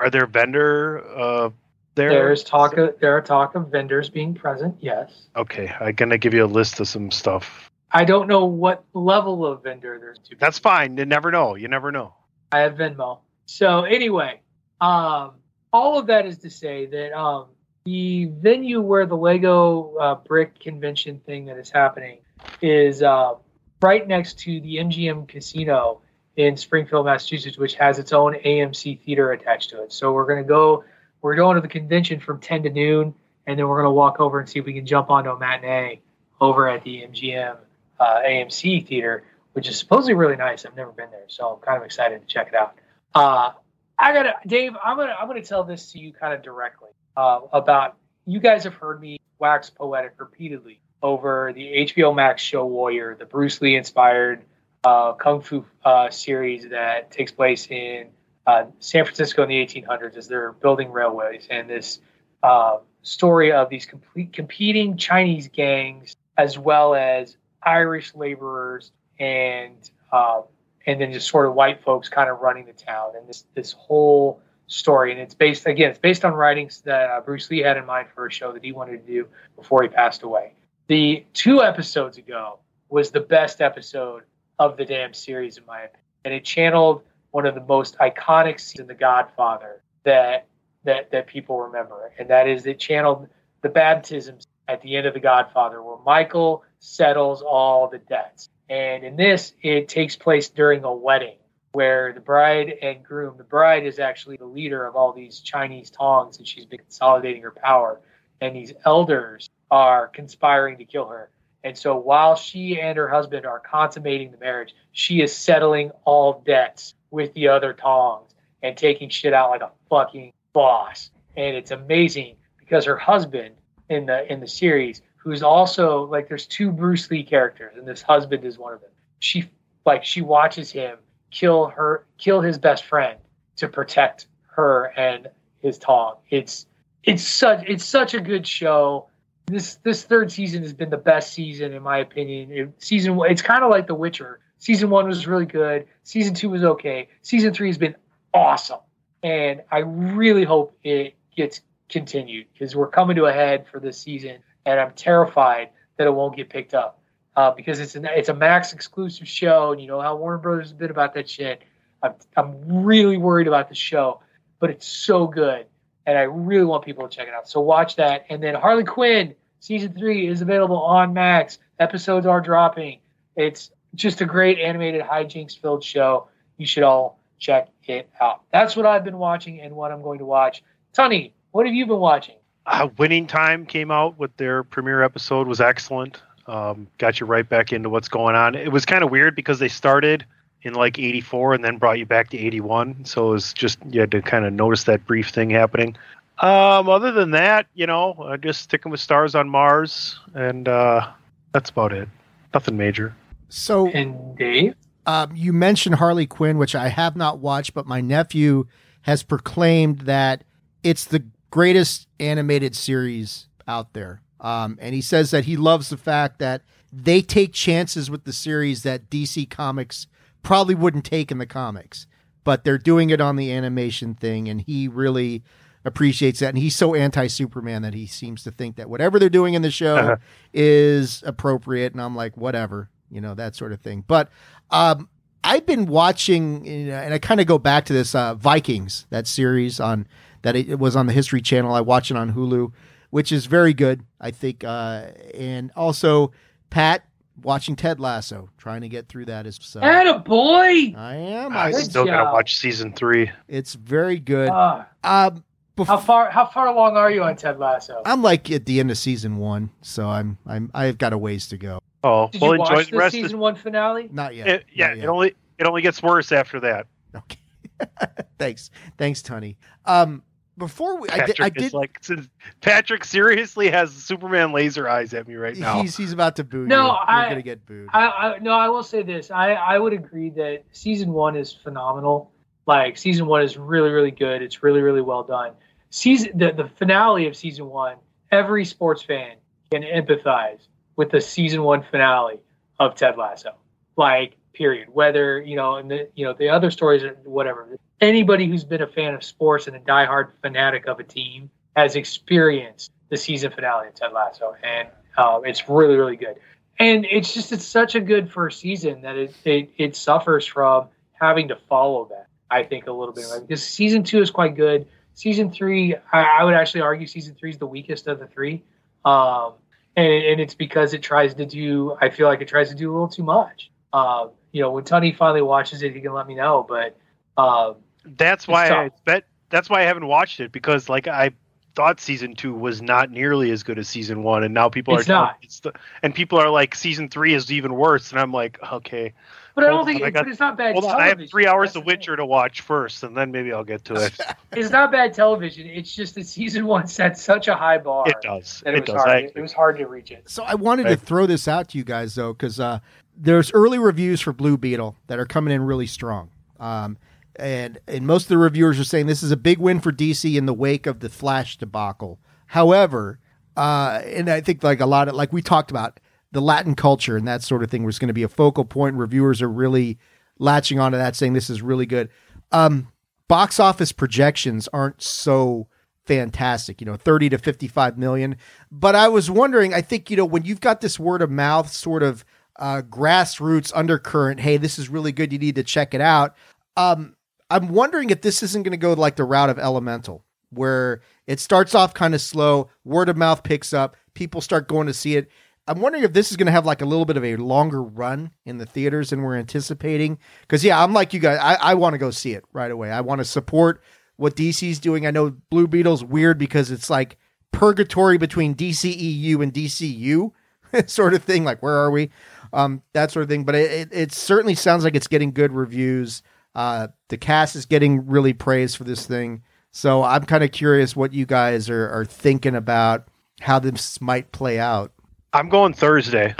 Are there vendor uh, there? There's talk. Of, there are talk of vendors being present. Yes. Okay, I'm gonna give you a list of some stuff. I don't know what level of vendor there's to. Be. That's fine. You never know. You never know. I have Venmo. So anyway, um, all of that is to say that um, the venue where the Lego uh, brick convention thing that is happening is uh, right next to the MGM Casino in Springfield, Massachusetts, which has its own AMC theater attached to it. So we're going to go, we're going to the convention from 10 to noon, and then we're going to walk over and see if we can jump onto a matinee over at the MGM uh, AMC theater, which is supposedly really nice. I've never been there, so I'm kind of excited to check it out. Uh, I gotta, Dave. I'm gonna, I'm gonna tell this to you kind of directly uh, about. You guys have heard me wax poetic repeatedly over the HBO Max show Warrior, the Bruce Lee inspired uh, kung fu uh, series that takes place in uh, San Francisco in the 1800s as they're building railways, and this uh, story of these complete competing Chinese gangs as well as Irish laborers and uh, and then just sort of white folks kind of running the town, and this this whole story, and it's based again, it's based on writings that uh, Bruce Lee had in mind for a show that he wanted to do before he passed away. The two episodes ago was the best episode of the damn series, in my opinion. And it channeled one of the most iconic scenes in The Godfather that that that people remember, and that is it channeled the baptisms at the end of The Godfather, where Michael settles all the debts. And in this, it takes place during a wedding where the bride and groom, the bride is actually the leader of all these Chinese tongs, and she's been consolidating her power. And these elders are conspiring to kill her. And so while she and her husband are consummating the marriage, she is settling all debts with the other Tongs and taking shit out like a fucking boss. And it's amazing because her husband in the in the series, who's also like there's two Bruce Lee characters, and this husband is one of them. She like she watches him kill her kill his best friend to protect her and his Tong. It's it's such it's such a good show this this third season has been the best season in my opinion. It, season it's kind of like The Witcher. Season one was really good. Season two was okay. Season three has been awesome, and I really hope it gets continued because we're coming to a head for this season, and I'm terrified that it won't get picked up uh, because it's an, it's a Max exclusive show, and you know how Warner Brothers has been about that shit. I'm I'm really worried about the show. but it's so good, and I really want people to check it out. So watch that, and then Harley Quinn season three is available on Max. Episodes are dropping. It's just a great animated hijinks filled show. You should all check it out. That's what I've been watching and what I'm going to watch. Tony, what have you been watching? Uh, Winning Time came out with their premiere episode was excellent. Um, got you right back into what's going on. It was kind of weird because they started in like 84 and then brought you back to 81. So it was just, you had to kind of notice that brief thing happening. Um, other than that, you know, uh, just sticking with Stars on Mars, and uh, that's about it. Nothing major. So, and Dave, um, you mentioned Harley Quinn, which I have not watched, but my nephew has proclaimed that it's the greatest animated series out there. Um, and he says that he loves the fact that they take chances with the series that DC Comics probably wouldn't take in the comics, but they're doing it on the animation thing, and he really appreciates that. And he's so anti Superman that he seems to think that whatever they're doing in the show Uh-huh. is appropriate. And I'm like, whatever, you know, that sort of thing. But um, I've been watching, you know, and I kind of go back to this uh, Vikings, that series on that it, it was on the History Channel. I watch it on Hulu, which is very good, I think. Uh, and also, Pat watching Ted Lasso, trying to get through that as so. Atta boy. I am. I I still job. gotta watch season three. It's very good. Ah. um, how far how far along are you on Ted Lasso? I'm like at the end of season one, so I'm I'm I've got a ways to go. Oh, Did well, you enjoy watch the the season of one finale? Not yet. it, yeah, Not it only it only gets worse after that. Okay. (laughs) Thanks, thanks, Tony. Um, before we, I did, Patrick I did. like since Patrick seriously has Superman laser eyes at me right now. He's he's about to boo No, you. You're I- gonna get booed. I, I no, I will say this. I I would agree that season one is phenomenal. Like season one is really really good. It's really really well done. Season the the finale of season one. Every sports fan can empathize with the season one finale of Ted Lasso. Like period. Whether you know and the you know the other stories or whatever. Anybody who's been a fan of sports and a diehard fanatic of a team has experienced the season finale of Ted Lasso, and uh, it's really really good and it's just it's such a good first season that it it, it suffers from having to follow that i think a little bit because season two is quite good season three i, I would actually argue season three is the weakest of the three um, and, and it's because it tries to do i feel like it tries to do a little too much um, you know when tony finally watches it he can let me know but um, That's why I bet. That's why I haven't watched it because like I thought season two was not nearly as good as season one, and now people It's are not. It's the, and people are like season three is even worse, and I'm like, okay, but i don't think on, I got- but it's not bad hold on, I have three hours That's of. Witcher to watch first, and then maybe I'll get to it. (laughs) it's not bad television it's just that season one set such a high bar it does. that It, it, was does. hard I it was hard to reach it So I wanted to throw this out to you guys though, because uh, there's early reviews for Blue Beetle that are coming in really strong. Um, and and most of the reviewers are saying this is a big win for DC in the wake of the Flash debacle. However, uh, and I think like a lot of like we talked about the Latin culture and that sort of thing was going to be a focal point. Reviewers are really latching onto that, saying this is really good. Um, box office projections aren't so fantastic, you know, 30 to 55 million. But I was wondering, I think, you know, when you've got this word of mouth sort of uh, grassroots undercurrent, hey, this is really good, you need to check it out. Um, I'm wondering if this isn't going to go like the route of Elemental, where it starts off kind of slow, word of mouth picks up, people start going to see it. I'm wondering if this is going to have like a little bit of a longer run in the theaters than we're anticipating. Because yeah, I'm like you guys. I, I want to go see it right away. I want to support what DC's doing. I know Blue Beetle's weird because it's like purgatory between DCEU and DCU (laughs) sort of thing. Like where are we? Um, that sort of thing. But it, it, it certainly sounds like it's getting good reviews. Uh, the cast is getting really praised for this thing. So I'm kind of curious what you guys are, are thinking about how this might play out. I'm going Thursday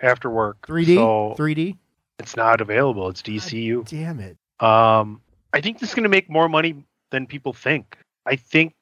after work. 3D, So 3D. it's not available. It's DCU. Damn it. Um, I think this is going to make more money than people think. I think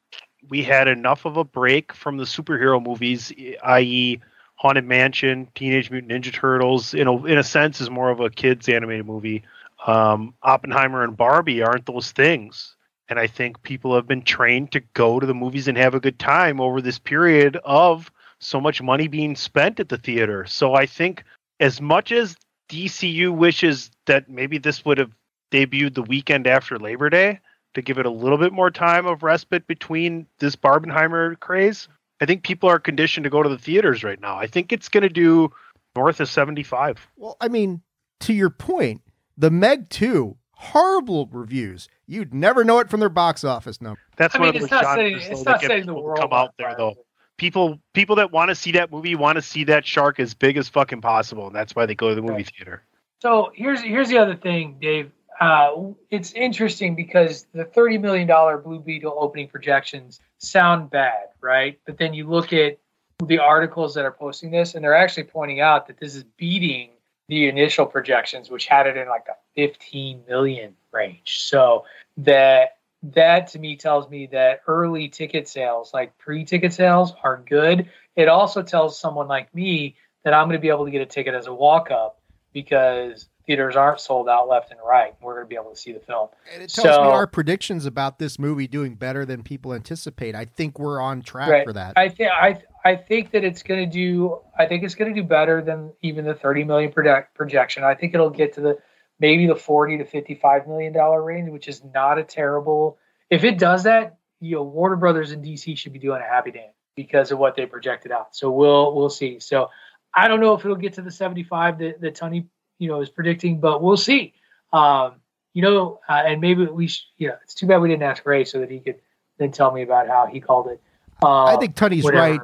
we had enough of a break from the superhero movies, i.e., Haunted Mansion, Teenage Mutant Ninja Turtles. In a in a sense, is more of a kids animated movie. Um, Oppenheimer and Barbie aren't those things, and I think people have been trained to go to the movies and have a good time over this period of so much money being spent at the theater. So I think as much as DCU wishes that maybe this would have debuted the weekend after Labor Day, to give it a little bit more time of respite between this Barbenheimer craze. I think people are conditioned to go to the theaters right now. I think it's going to do north of 75. Well, I mean, to your point, the Meg 2, horrible reviews. You'd never know it from their box office number. That's I one mean, of it's not saying, it's not saying the people world come out there fire. though. People people that want to see that movie want to see that shark as big as fucking possible, and that's why they go to the movie theater. So here's here's the other thing, Dave. Uh, it's interesting because the thirty million dollar Blue Beetle opening projections sound bad, right? But then you look at the articles that are posting this, and they're actually pointing out that this is beating the initial projections, which had it in like a fifteen million range. So that that to me tells me that early ticket sales, like pre-ticket sales, are good. It also tells someone like me that I'm going to be able to get a ticket as a walk-up because theaters aren't sold out left and right. We're going to be able to see the film. And it tells me our predictions about this movie doing better than people anticipate. I think we're on track right. for that. I think I I think that it's going to do. I think it's going to do better than even the 30 million project, projection. I think it'll get to the maybe the 40 to 55 million dollar range, which is not a terrible. If it does that, you know, Warner Brothers and DC should be doing a happy dance because of what they projected out. So we'll we'll see. So I don't know if it'll get to the 75 that, that Tony you know is predicting, but we'll see. Um, you know, uh, and maybe we, sh- you know, it's too bad we didn't ask Ray so that he could then tell me about how he called it. Uh, I think Tony's whatever. right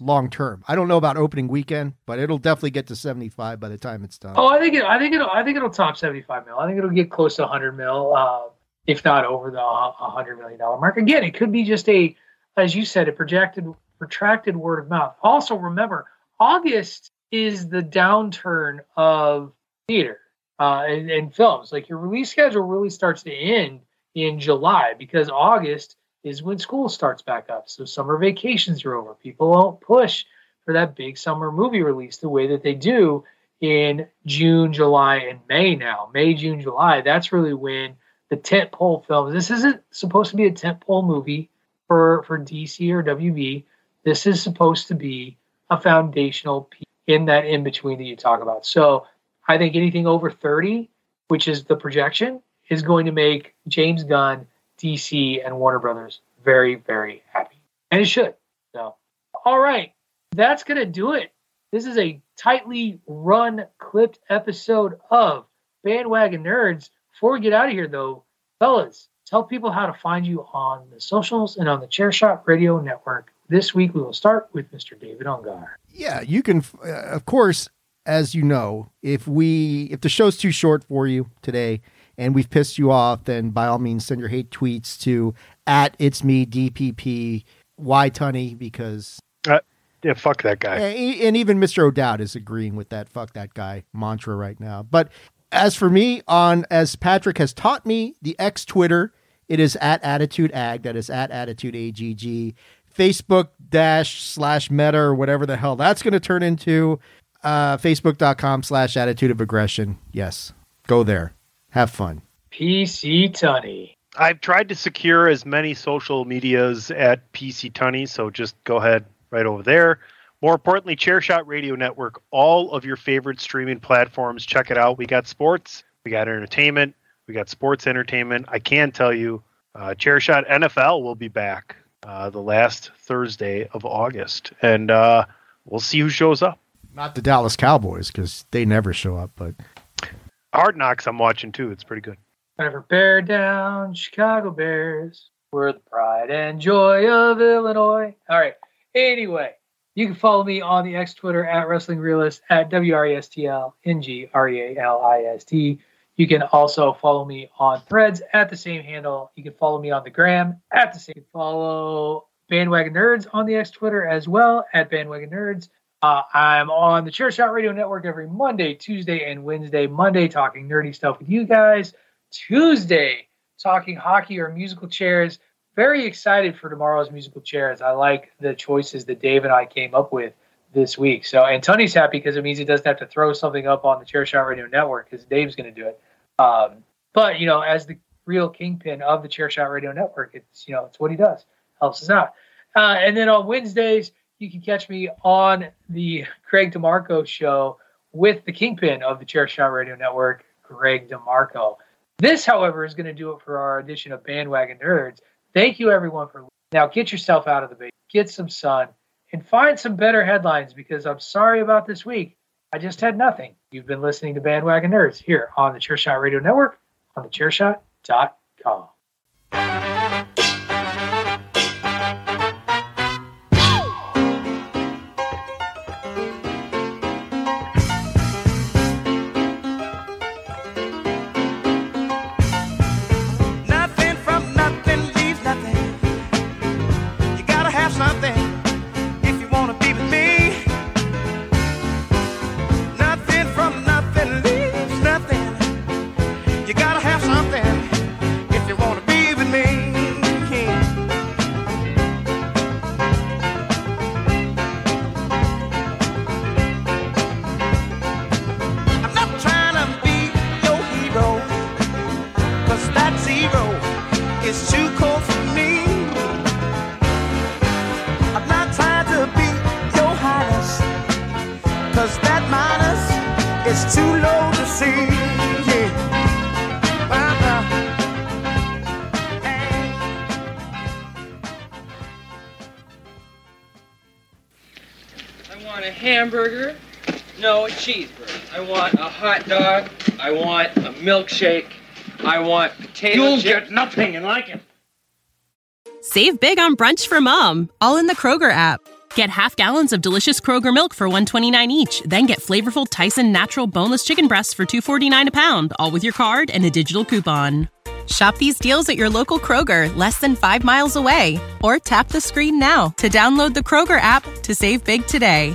long term. I don't know about opening weekend, but it'll definitely get to 75 by the time it's done. Oh, I think it, I think it'll I think it'll top 75 mil. I think it'll get close to 100 mil, uh, if not over the uh, 100 million dollar mark. Again, it could be just a, as you said, a projected protracted word of mouth. Also, remember August is the downturn of theater uh, and, and films. Like your release schedule really starts to end in July because August is when school starts back up. So summer vacations are over. People won't push for that big summer movie release the way that they do in June, July, and May now. May, June, July. That's really when the tent pole films. This isn't supposed to be a tent pole movie for for DC or WB. This is supposed to be a foundational piece in that in between that you talk about. So I think anything over 30, which is the projection, is going to make James Gunn, DC, and Warner Brothers very, very happy. And it should. So, all right. That's going to do it. This is a tightly run, clipped episode of Bandwagon Nerds. Before we get out of here, though, fellas, tell people how to find you on the socials and on the Chairshot Radio Network. This week, we will start with Mr. David Ungar. Yeah, you can, uh, of course, as you know, if we if the show's too short for you today and we've pissed you off, then by all means send your hate tweets to at it's me DPP why Tunney because uh, yeah, fuck that guy. And even Mr. O'Dowd is agreeing with that fuck that guy mantra right now. But as for me, on as Patrick has taught me, the X Twitter, it is at Attitude Ag. That is at Attitude AGG. Facebook dash slash meta or whatever the hell that's going to turn into. Uh, Facebook.com slash attitude of aggression. Yes. Go there. Have fun. PC Tunney. I've tried to secure as many social medias at PC Tunney, so just go ahead right over there. More importantly, Chairshot Radio Network, all of your favorite streaming platforms. Check it out. We got sports, we got entertainment, we got sports entertainment. I can tell you, uh, Chairshot NFL will be back uh, the last Thursday of August, and uh, we'll see who shows up. Not the Dallas Cowboys because they never show up, but Hard Knocks I'm watching too. It's pretty good. Whenever bear down, Chicago Bears. We're the pride and joy of Illinois. All right. Anyway, you can follow me on the X Twitter at Wrestling Realist at W R E S T L N G R E A L I S T. You can also follow me on Threads at the same handle. You can follow me on the Gram at the same. Follow Bandwagon Nerds on the X Twitter as well at Bandwagon Nerds. Uh, I'm on the Chairshot Radio Network every Monday, Tuesday, and Wednesday. Monday, talking nerdy stuff with you guys. Tuesday, talking hockey or musical chairs. Very excited for tomorrow's musical chairs. I like the choices that Dave and I came up with this week. So, and Tony's happy because it means he doesn't have to throw something up on the Chairshot Radio Network because Dave's going to do it. Um, but you know, as the real kingpin of the Chairshot Radio Network, it's you know, it's what he does. Helps us out. Uh, and then on Wednesdays, you can catch me on the Greg DeMarco show with the kingpin of the Chairshot Radio Network, Greg DeMarco. This, however, is going to do it for our edition of Bandwagon Nerds. Thank you, everyone, for now. Get yourself out of the basement, get some sun, and find some better headlines because I'm sorry about this week. I just had nothing. You've been listening to Bandwagon Nerds here on the Chairshot Radio Network on the thechairshot.com. hamburger. No, a cheeseburger. I want a hot dog. I want a milkshake. I want potato You'll chip- get nothing and like it. Save big on brunch for mom, all in the Kroger app. Get half gallons of delicious Kroger milk for 129 each, then get flavorful Tyson natural boneless chicken breasts for 249 a pound, all with your card and a digital coupon. Shop these deals at your local Kroger, less than 5 miles away, or tap the screen now to download the Kroger app to save big today.